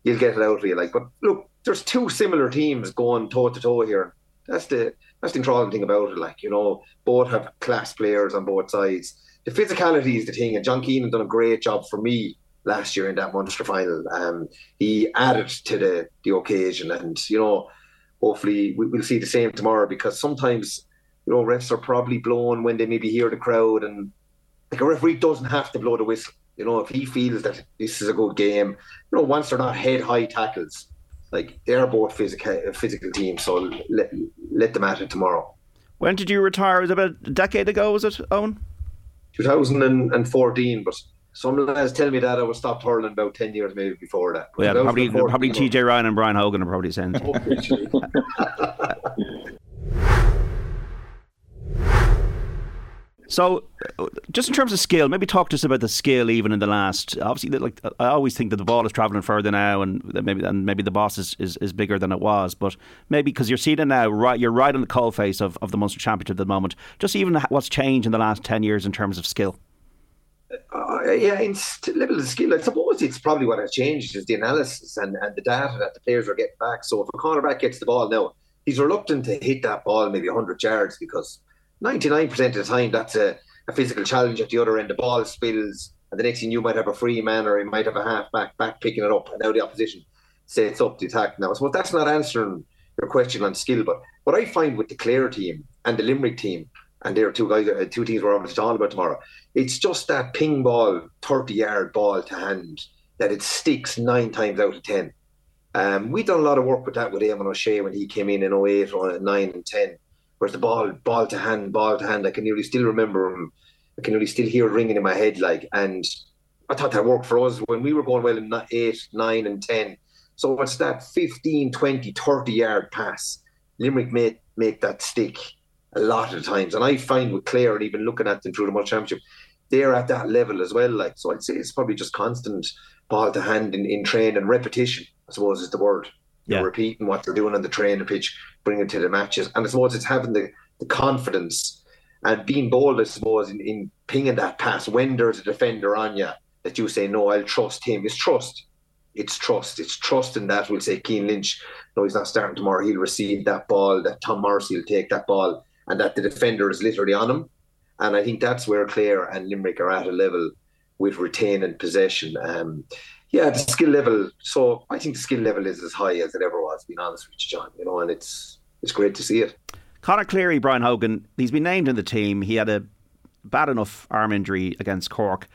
you'll get it out of you. Like, but look, there's two similar teams going toe to toe here. That's the that's the enthralling thing about it. Like, you know, both have class players on both sides. The physicality is the thing, and John Keenan done a great job for me last year in that Munster final. Um, he added to the the occasion, and you know, hopefully we, will see the same tomorrow because sometimes you know refs are probably blown when they maybe hear the crowd, and like a referee doesn't have to blow the whistle. You know, if he feels that this is a good game, you know, once they're not head high tackles, like they're both physical physical teams, so let let them at it tomorrow. When did you retire? Was it about a decade ago? Was it Eoin? 2014, but some lads tell me that I was stopped hurling about 10 years maybe before that. yeah, probably, probably TJ Ryan and Brian Hogan are probably saying. So, uh, just in terms of skill, maybe talk to us about the skill even in the last. Obviously, like I always think that the ball is travelling further now, and maybe and maybe the boss is, is, is bigger than it was. But maybe because you're seeing it now, right? You're right on the coal face of, of the Munster Championship at the moment. Just even what's changed in the last ten years in terms of skill. Uh, yeah, in st- level of skill, I suppose it's probably what has changed is the analysis and, and the data that the players are getting back. So if a cornerback gets the ball now, he's reluctant to hit that ball maybe 100 yards because 99% of the time that's a, a physical challenge at the other end. The ball spills, and the next thing you might have a free man or he might have a half back back picking it up, and now the opposition sets up the attack. Now, I suppose that's not answering your question on skill, but what I find with the Clare team and the Limerick team and there are two guys, uh, two teams we're obviously talking about tomorrow. It's just that ping ball, 30 yard ball to hand that it sticks nine times out of 10. Um, we done a lot of work with that with Eamon O'Shea when he came in in 08 or 9 and 10. Whereas the ball, ball to hand, ball to hand, I can nearly still remember him. I can nearly still hear ringing in my head. Like, and I thought that worked for us when we were going well in 8, 9, and 10. So it's that 15, 20, 30 yard pass. Limerick make, make that stick a lot of times. And I find with Clare, and even looking at them through the World Championship, they're at that level as well. Like so, I'd say it's probably just constant ball to hand in, in train and repetition. I suppose is the word. Yeah. You're repeating what they're doing on the training pitch, bringing it to the matches, and I suppose it's having the, the confidence and being bold. I suppose in, in pinging that pass when there's a defender on you that you say no, I'll trust him. It's trust. It's trust. It's trust in that. We'll say Cian Lynch. No, he's not starting tomorrow. He'll receive that ball. That Tom Morrissey will take that ball and that the defender is literally on him. And I think that's where Clare and Limerick are at a level with retaining possession. Um, yeah, the skill level. So I think the skill level is as high as it ever was. Being honest with you, John, you know, and it's it's great to see it. Conor Cleary, Brian Hogan, he's been named in the team. He had a bad enough arm injury against Cork.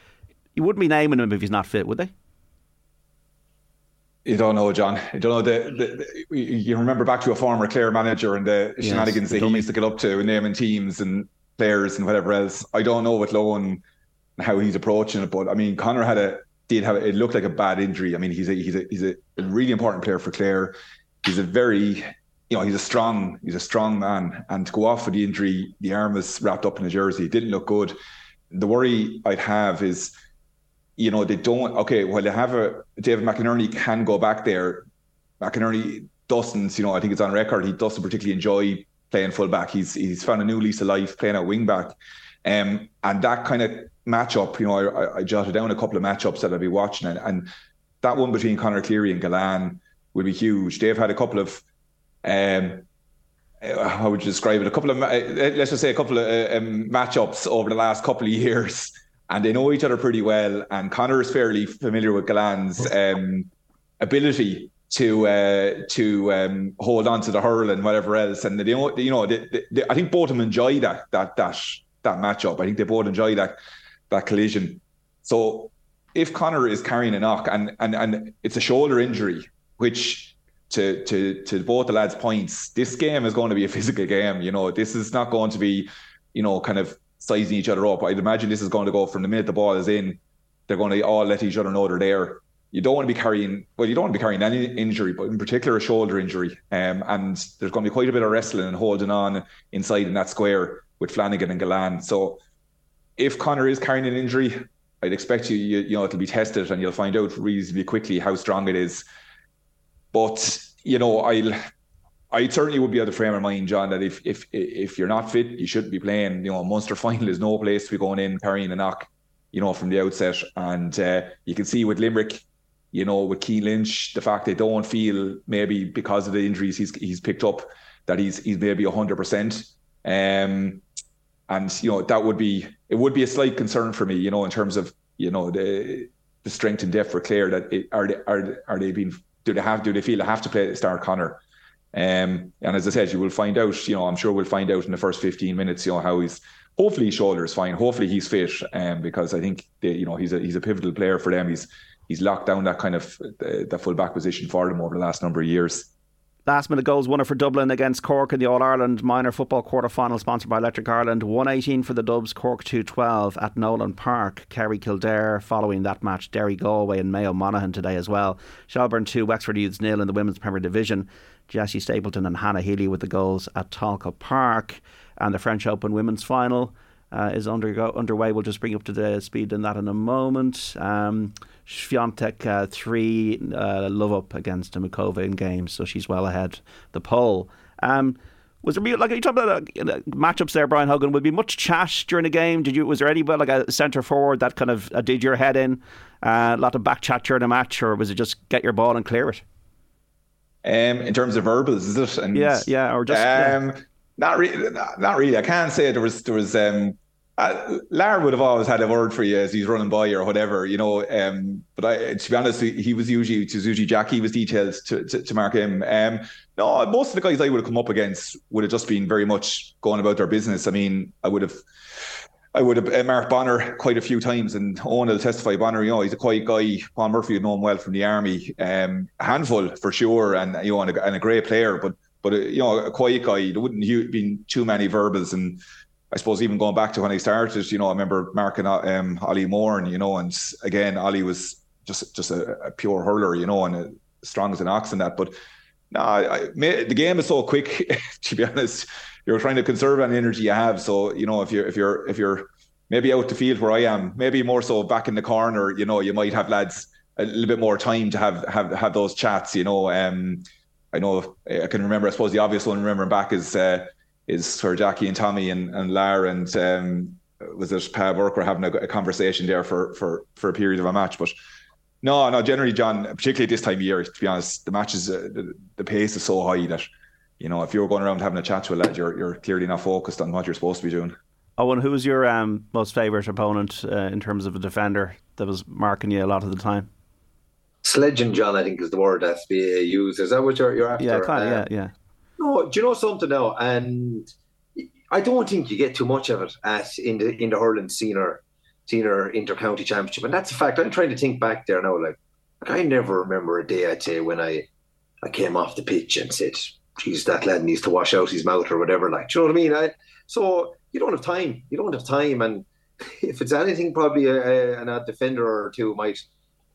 You wouldn't be naming him if he's not fit, would they? You don't know, John. You don't know the, the, the, You remember back to a former Clare manager and the yes, shenanigans that he used to get up to, and naming teams and players and whatever else. I don't know with Lohan how he's approaching it, but I mean, Conor had a did have it looked like a bad injury. I mean, he's a he's a he's a really important player for Clare. He's a very you know he's a strong he's a strong man, and to go off with the injury, the arm was wrapped up in a jersey. It didn't look good. The worry I'd have is you know, they don't. Okay, well, they have a David McInerney can go back there. McInerney doesn't. You know, I think it's on record. He doesn't particularly enjoy playing fullback. He's he's found a new lease of life playing at wing back. Um, and that kind of matchup, you know, I, I, jotted down a couple of matchups that I'll be watching, and, and that one between Conor Cleary and Gillane will be huge. They've had a couple of, um, uh, how would you describe it? A couple of, uh, let's just say, a couple of uh, um, matchups over the last couple of years and they know each other pretty well. And Conor is fairly familiar with Gillane's um, ability to uh, to um, hold on to the hurl and whatever else. And they, you know, they, they, I think both of them enjoy that that that that matchup. I think they both enjoy that that collision. So if Conor is carrying a knock and and and it's a shoulder injury, which to to to both the lads' points, this game is going to be a physical game. You know, this is not going to be, you know, kind of sizing each other up. I'd imagine this is going to go from the minute the ball is in, they're going to all let each other know they're there. You don't want to be carrying well, you don't want to be carrying any injury, but in particular a shoulder injury. Um, and there's going to be quite a bit of wrestling and holding on inside in that square with Flanagan and Gillane. So if Conor is carrying an injury, I'd expect you, you, you know, it'll be tested and you'll find out reasonably quickly how strong it is. But you know, I'll, I certainly would be of the frame of mind, John, that if if if you're not fit, you shouldn't be playing. You know, Munster final is no place to be going in carrying a knock, you know, from the outset. And uh, you can see with Limerick, you know, with Cian Lynch, the fact they don't feel maybe because of the injuries he's he's picked up that he's he's maybe hundred percent. Um, and you know that would be it would be a slight concern for me, you know, in terms of you know the the strength and depth for Clare that it, are they are are they being do they have do they feel they have to play start Conor? Um, and as I said, you will find out. You know, I'm sure we'll find out in the first 15 minutes. You know how he's hopefully his shoulder is fine. Hopefully he's fit. Um, because I think they, you know he's a he's a pivotal player for them. He's he's locked down that kind of the, the full back position for them over the last number of years. Last minute goals winner for Dublin against Cork in the All Ireland minor football quarter final sponsored by Electric Ireland. 118 for the Dubs, Cork 212 at Nowlan Park. Kerry Kildare following that match. Derry Galway and Mayo Monaghan today as well. Shelbourne 2, Wexford Youths nil in the Women's Premier Division. Jessie Stapleton and Hannah Healy with the goals at Tolka Park. And the French Open Women's Final uh, is undergo- underway. We'll just bring up to the speed in that in a moment. Um, Swiatek uh, three uh, love up against Dimitrova in games, so she's well ahead the poll. Um, was there like you talk about uh, matchups there, Brian Hogan? Would be much chat during the game? Did you was there any like a centre forward that kind of uh, did your head in? Uh, a lot of back chat during the match, or was it just get your ball and clear it? Um, in terms of verbals, is it? And, yeah, yeah, or just um, yeah. not really. Not, not, really. I can't say there was there was um uh, Lar would have always had a word for you as he's running by or whatever, you know. Um, but I, to be honest, he was usually to usually Jackie was detailed to, to, to mark him. Um, no, most of the guys I would have come up against would have just been very much going about their business. I mean, I would have. I would have uh, marked Bonner quite a few times, and Eoin will testify. Bonner, you know, he's a quiet guy. Paul Murphy had known him well from the army. Um, a handful for sure, and you know, and a, and a great player. But but uh, you know, a quiet guy. There wouldn't have been too many verbals, and I suppose even going back to when I started, you know, I remember marking um, Ollie Moore, and you know, and again, Ollie was just just a, a pure hurler, you know, and a, strong as an ox in that. But nah, the game is so quick. to be honest, you're trying to conserve any energy you have. So you know, if you're if you're if you're maybe out the field where I am, maybe more so back in the corner, you know, you might have lads a little bit more time to have have have those chats. You know, um, I know I can remember. I suppose the obvious one remembering back is. Uh, is Sir Jackie and Tommy and, and Lar and um, was it Pat Burke were having a, a, conversation there for, for, for a period of a match. But no, no, generally, John, particularly this time of year, to be honest, the matches, uh, the, the pace is so high that, you know, if you're going around having a chat to a lad, you're, you're clearly not focused on what you're supposed to be doing. Eoin, who was your um, most favourite opponent uh, in terms of a defender that was marking you a lot of the time? Sledging, John, I think is the word SBA uses. Is that what you're, you're after? Yeah, kind of, yeah, yeah. No, do you know something now? And I don't think you get too much of it at in the in the hurling senior senior inter-county championship, and that's a fact. I'm trying to think back there now. Like, like I never remember a day I'd say when I I came off the pitch and said, "Geez, that lad needs to wash out his mouth or whatever." Like, do you know what I mean? I, so you don't have time. You don't have time, and if it's anything, probably a, a, a defender or two might.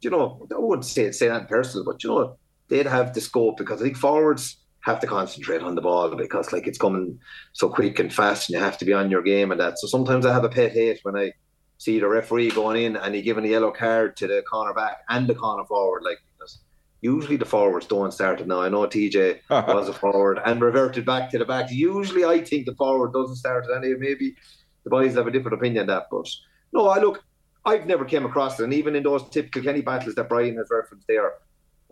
You know, I wouldn't say say that personal, but you know, they'd have the scope because I think forwards have to concentrate on the ball because like it's coming so quick and fast and you have to be on your game and that. So sometimes I have a pet hate when I see the referee going in and he giving a yellow card to the corner back and the corner forward, like because usually the forwards don't start it now. I know TJ was a forward and reverted back to the back. Usually I think the forward doesn't start it anyway. Maybe the boys have a different opinion that, but no, I look I've never came across it, and even in those Tipp-Kilkenny battles that Brian has referenced there,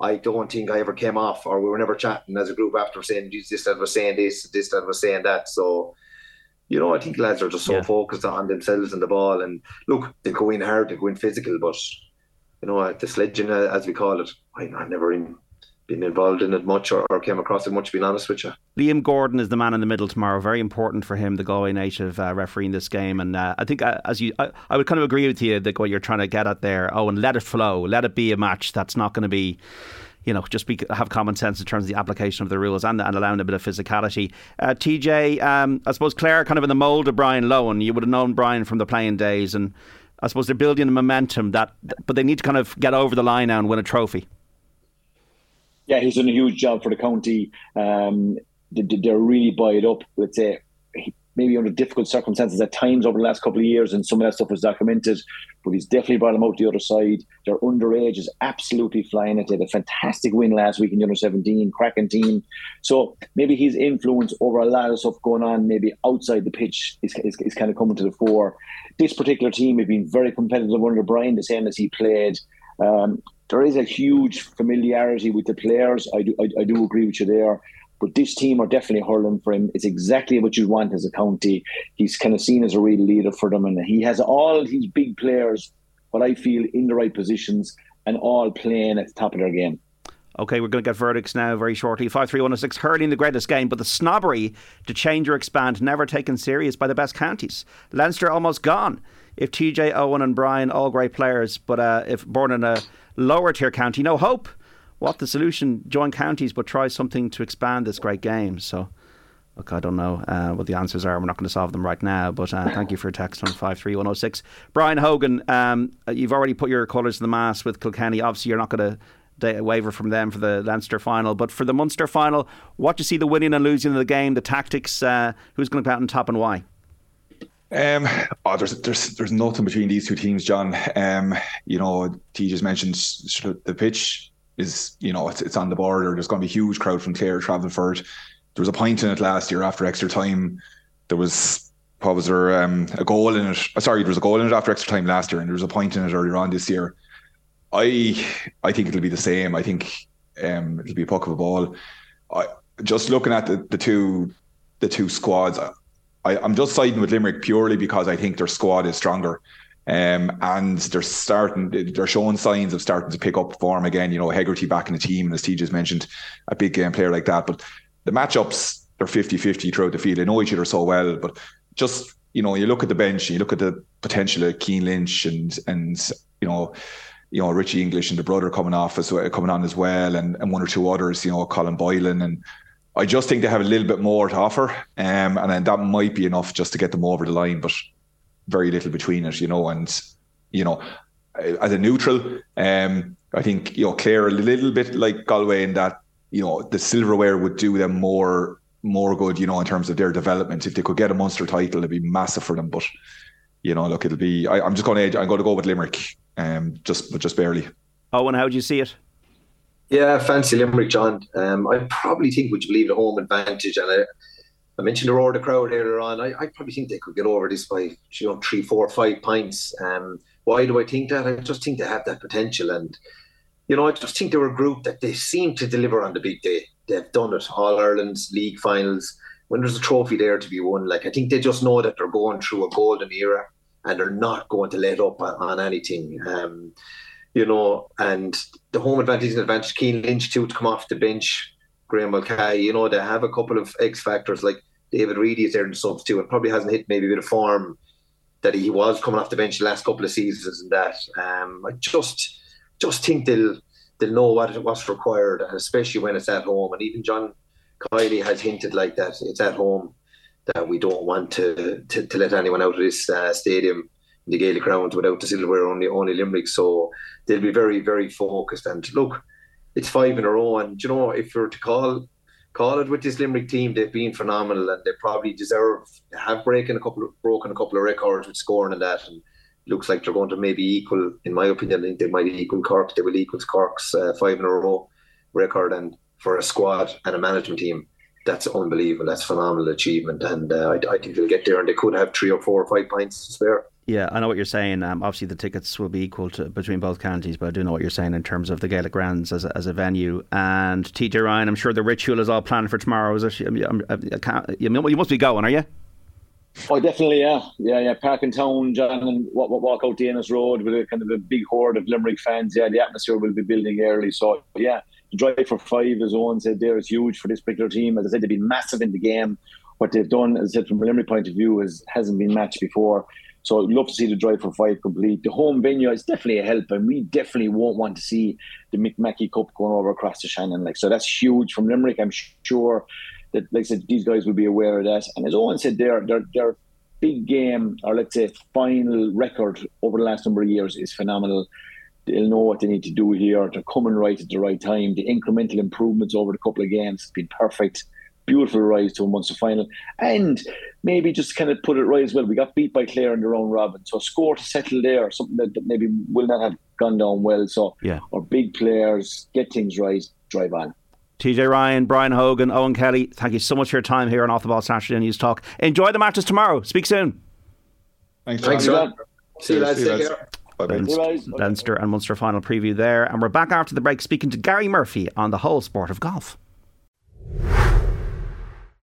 I don't think I ever came off, or we were never chatting as a group after saying this that was saying this, this that was saying that. So, you know, I think lads are just so yeah. focused on themselves and the ball. And look, they go in hard, they go in physical, but you know, the sledging uh, as we call it, I, I never in been involved in it much or, or, came across it much, being honest with you. Liam Gordon is the man in the middle tomorrow. Very important for him, the Galway native uh, refereeing this game. And uh, I think, uh, as you, I, I, would kind of agree with you that what you're trying to get at there. Oh, and let it flow. Let it be a match that's not going to be you know, just be, have common sense in terms of the application of the rules and, and allowing a bit of physicality. Uh, TJ, um, I suppose Clare kind of in the mould of Brian Lohan. You would have known Brian from the playing days, and I suppose they're building a momentum that, but they need to kind of get over the line now and win a trophy. Yeah, he's done a huge job for the county. Um, they're really buoyed up. Let's say maybe under difficult circumstances at times over the last couple of years, and some of that stuff was documented. But he's definitely brought them out the other side. Their underage is absolutely flying it. They had a fantastic win last week in the under 17, cracking team. So maybe his influence over a lot of stuff going on, maybe outside the pitch, is, is, is kind of coming to the fore. This particular team have been very competitive under Brian, the same as he played. Um, there is a huge familiarity with the players. I do, I, I do agree with you there. But this team are definitely hurling for him. It's exactly what you want as a county. He's kind of seen as a real leader for them, and he has all these big players, what I feel, in the right positions and all playing at the top of their game. Okay, we're going to get verdicts now very shortly. 53106, hurling the greatest game, but the snobbery to change or expand never taken serious by the best counties. Leinster almost gone. If TJ Owen and Brian, all great players, but uh, if born in a lower tier county, no hope what the solution? Join counties, but try something to expand this great game. So, look, I don't know uh, what the answers are. We're not going to solve them right now, but uh, thank you for your text on 53106. Brian Hogan, um, you've already put your colours in the mass with Kilkenny. Obviously, you're not going to waiver from them for the Leinster final. But for the Munster final, what do you see the winning and losing of the game, the tactics, uh, who's going to come out on top and why? Um, oh, there's there's there's nothing between these two teams, John. Um, you know, T just mentioned the pitch is you know it's, it's on the border. There's going to be a huge crowd from Clare traveling for it. There was a point in it last year after extra time. There was what was there um, a goal in it? Uh, sorry, there was a goal in it after extra time last year, and there was a point in it earlier on this year. I I think it'll be the same. I think um, it'll be a puck of a ball. I, just looking at the, the two the two squads, I, I'm just siding with Limerick purely because I think their squad is stronger. Um, and they're starting, they're showing signs of starting to pick up form again. You know, Hegarty back in the team, and as T just mentioned, a big game player like that. But the matchups, they're 50 50 throughout the field. They know each other so well, but just, you know, you look at the bench, you look at the potential of Cian Lynch and, and, you know, you know Richie English and the brother coming off as coming on as well, and, and one or two others, you know Colin Boylan, and I just think they have a little bit more to offer, um, and then that might be enough just to get them over the line. But very little between it, you know, and you know, as a neutral, um, I think you know Clare a little bit like Galway in that you know the silverware would do them more more good, you know, in terms of their development. If they could get a Munster title, it'd be massive for them. But you know, look, it'll be. I, am just going to. I'm going to go with Limerick, um, just just barely. Eoin, how do you see it? Yeah, fancy Limerick, John. Um, I probably think would you believe the home advantage, and I, I mentioned the roar of the crowd earlier on. I, I, probably think they could get over this by you know three, four, five pints. Um, why do I think that? I just think they have that potential, and you know I just think they're a group that they seem to deliver on the big day. They've done it. All Ireland's league finals. When there's a trophy there to be won, like I think they just know that they're going through a golden era, and they're not going to let up on, on anything. Um, you know, and the home advantage and advantage. Cian Lynch too to come off the bench. Graeme Mulcahy, you know, they have a couple of X factors like David Reidy is there in the subs too, and probably hasn't hit maybe a bit of form that he was coming off the bench the last couple of seasons and that. Um, I just just think they'll they'll know what what's required, especially when it's at home. And even John Kiely has hinted like that it's at home that we don't want to to, to let anyone out of this uh, stadium, the Gaelic ground, without the silverware only only Limerick. So they'll be very very focused. And look, it's five in a row, and you know if you're to call call it with this Limerick team, they've been phenomenal and they probably deserve have breaking a couple of, broken a couple of records with scoring and that and looks like they're going to maybe equal in my opinion I think they might equal Cork they will equal Cork's uh, five in a row record and for a squad and a management team that's unbelievable that's phenomenal achievement and uh, I, I, think they'll get there and they could have three or four or five points to spare yeah, I know what you're saying. Um, obviously, the tickets will be equal to between both counties, but I do know what you're saying in terms of the Gaelic Grounds as a, as a venue. And TJ Ryan, I'm sure the ritual is all planned for tomorrow. Is it? you must be going, are you? Oh, definitely, yeah, yeah, yeah. Park in town, John, and walk, walk out the Ennis Road with a kind of a big horde of Limerick fans. Yeah, the atmosphere will be building early. So, yeah, the drive for five, as Eoin said, there is huge for this particular team. As I said, they've been massive in the game. What they've done, as I said, from a Limerick point of view, is hasn't been matched before. So I'd love to see the drive for five complete. The home venue is definitely a help, and we definitely won't want to see the Mick Mackey Cup going over across to Shannon. Like so, that's huge from Limerick. I'm sure that, like I said, these guys will be aware of that. And as Eoin said, their their their big game, or let's say final record over the last number of years, is phenomenal. They'll know what they need to do here. They're coming right at the right time. The incremental improvements over the couple of games has been perfect beautiful rise to a Munster final. And maybe just kind of put it right as well. We got beat by Clare in their own robin. So a score to settle there, something that, that maybe will not have gone down well. So yeah. our big players get things right, drive on. TJ Ryan, Brian Hogan, Eoin Kelly, thank you so much for your time here on Off the Ball Saturday Newstalk. Enjoy the matches tomorrow. Speak soon. Thanks, Thanks, John. See you lads. Take care. Leinster, Leinster and Munster final preview there. And we're back after the break speaking to Gary Murphy on the whole sport of golf.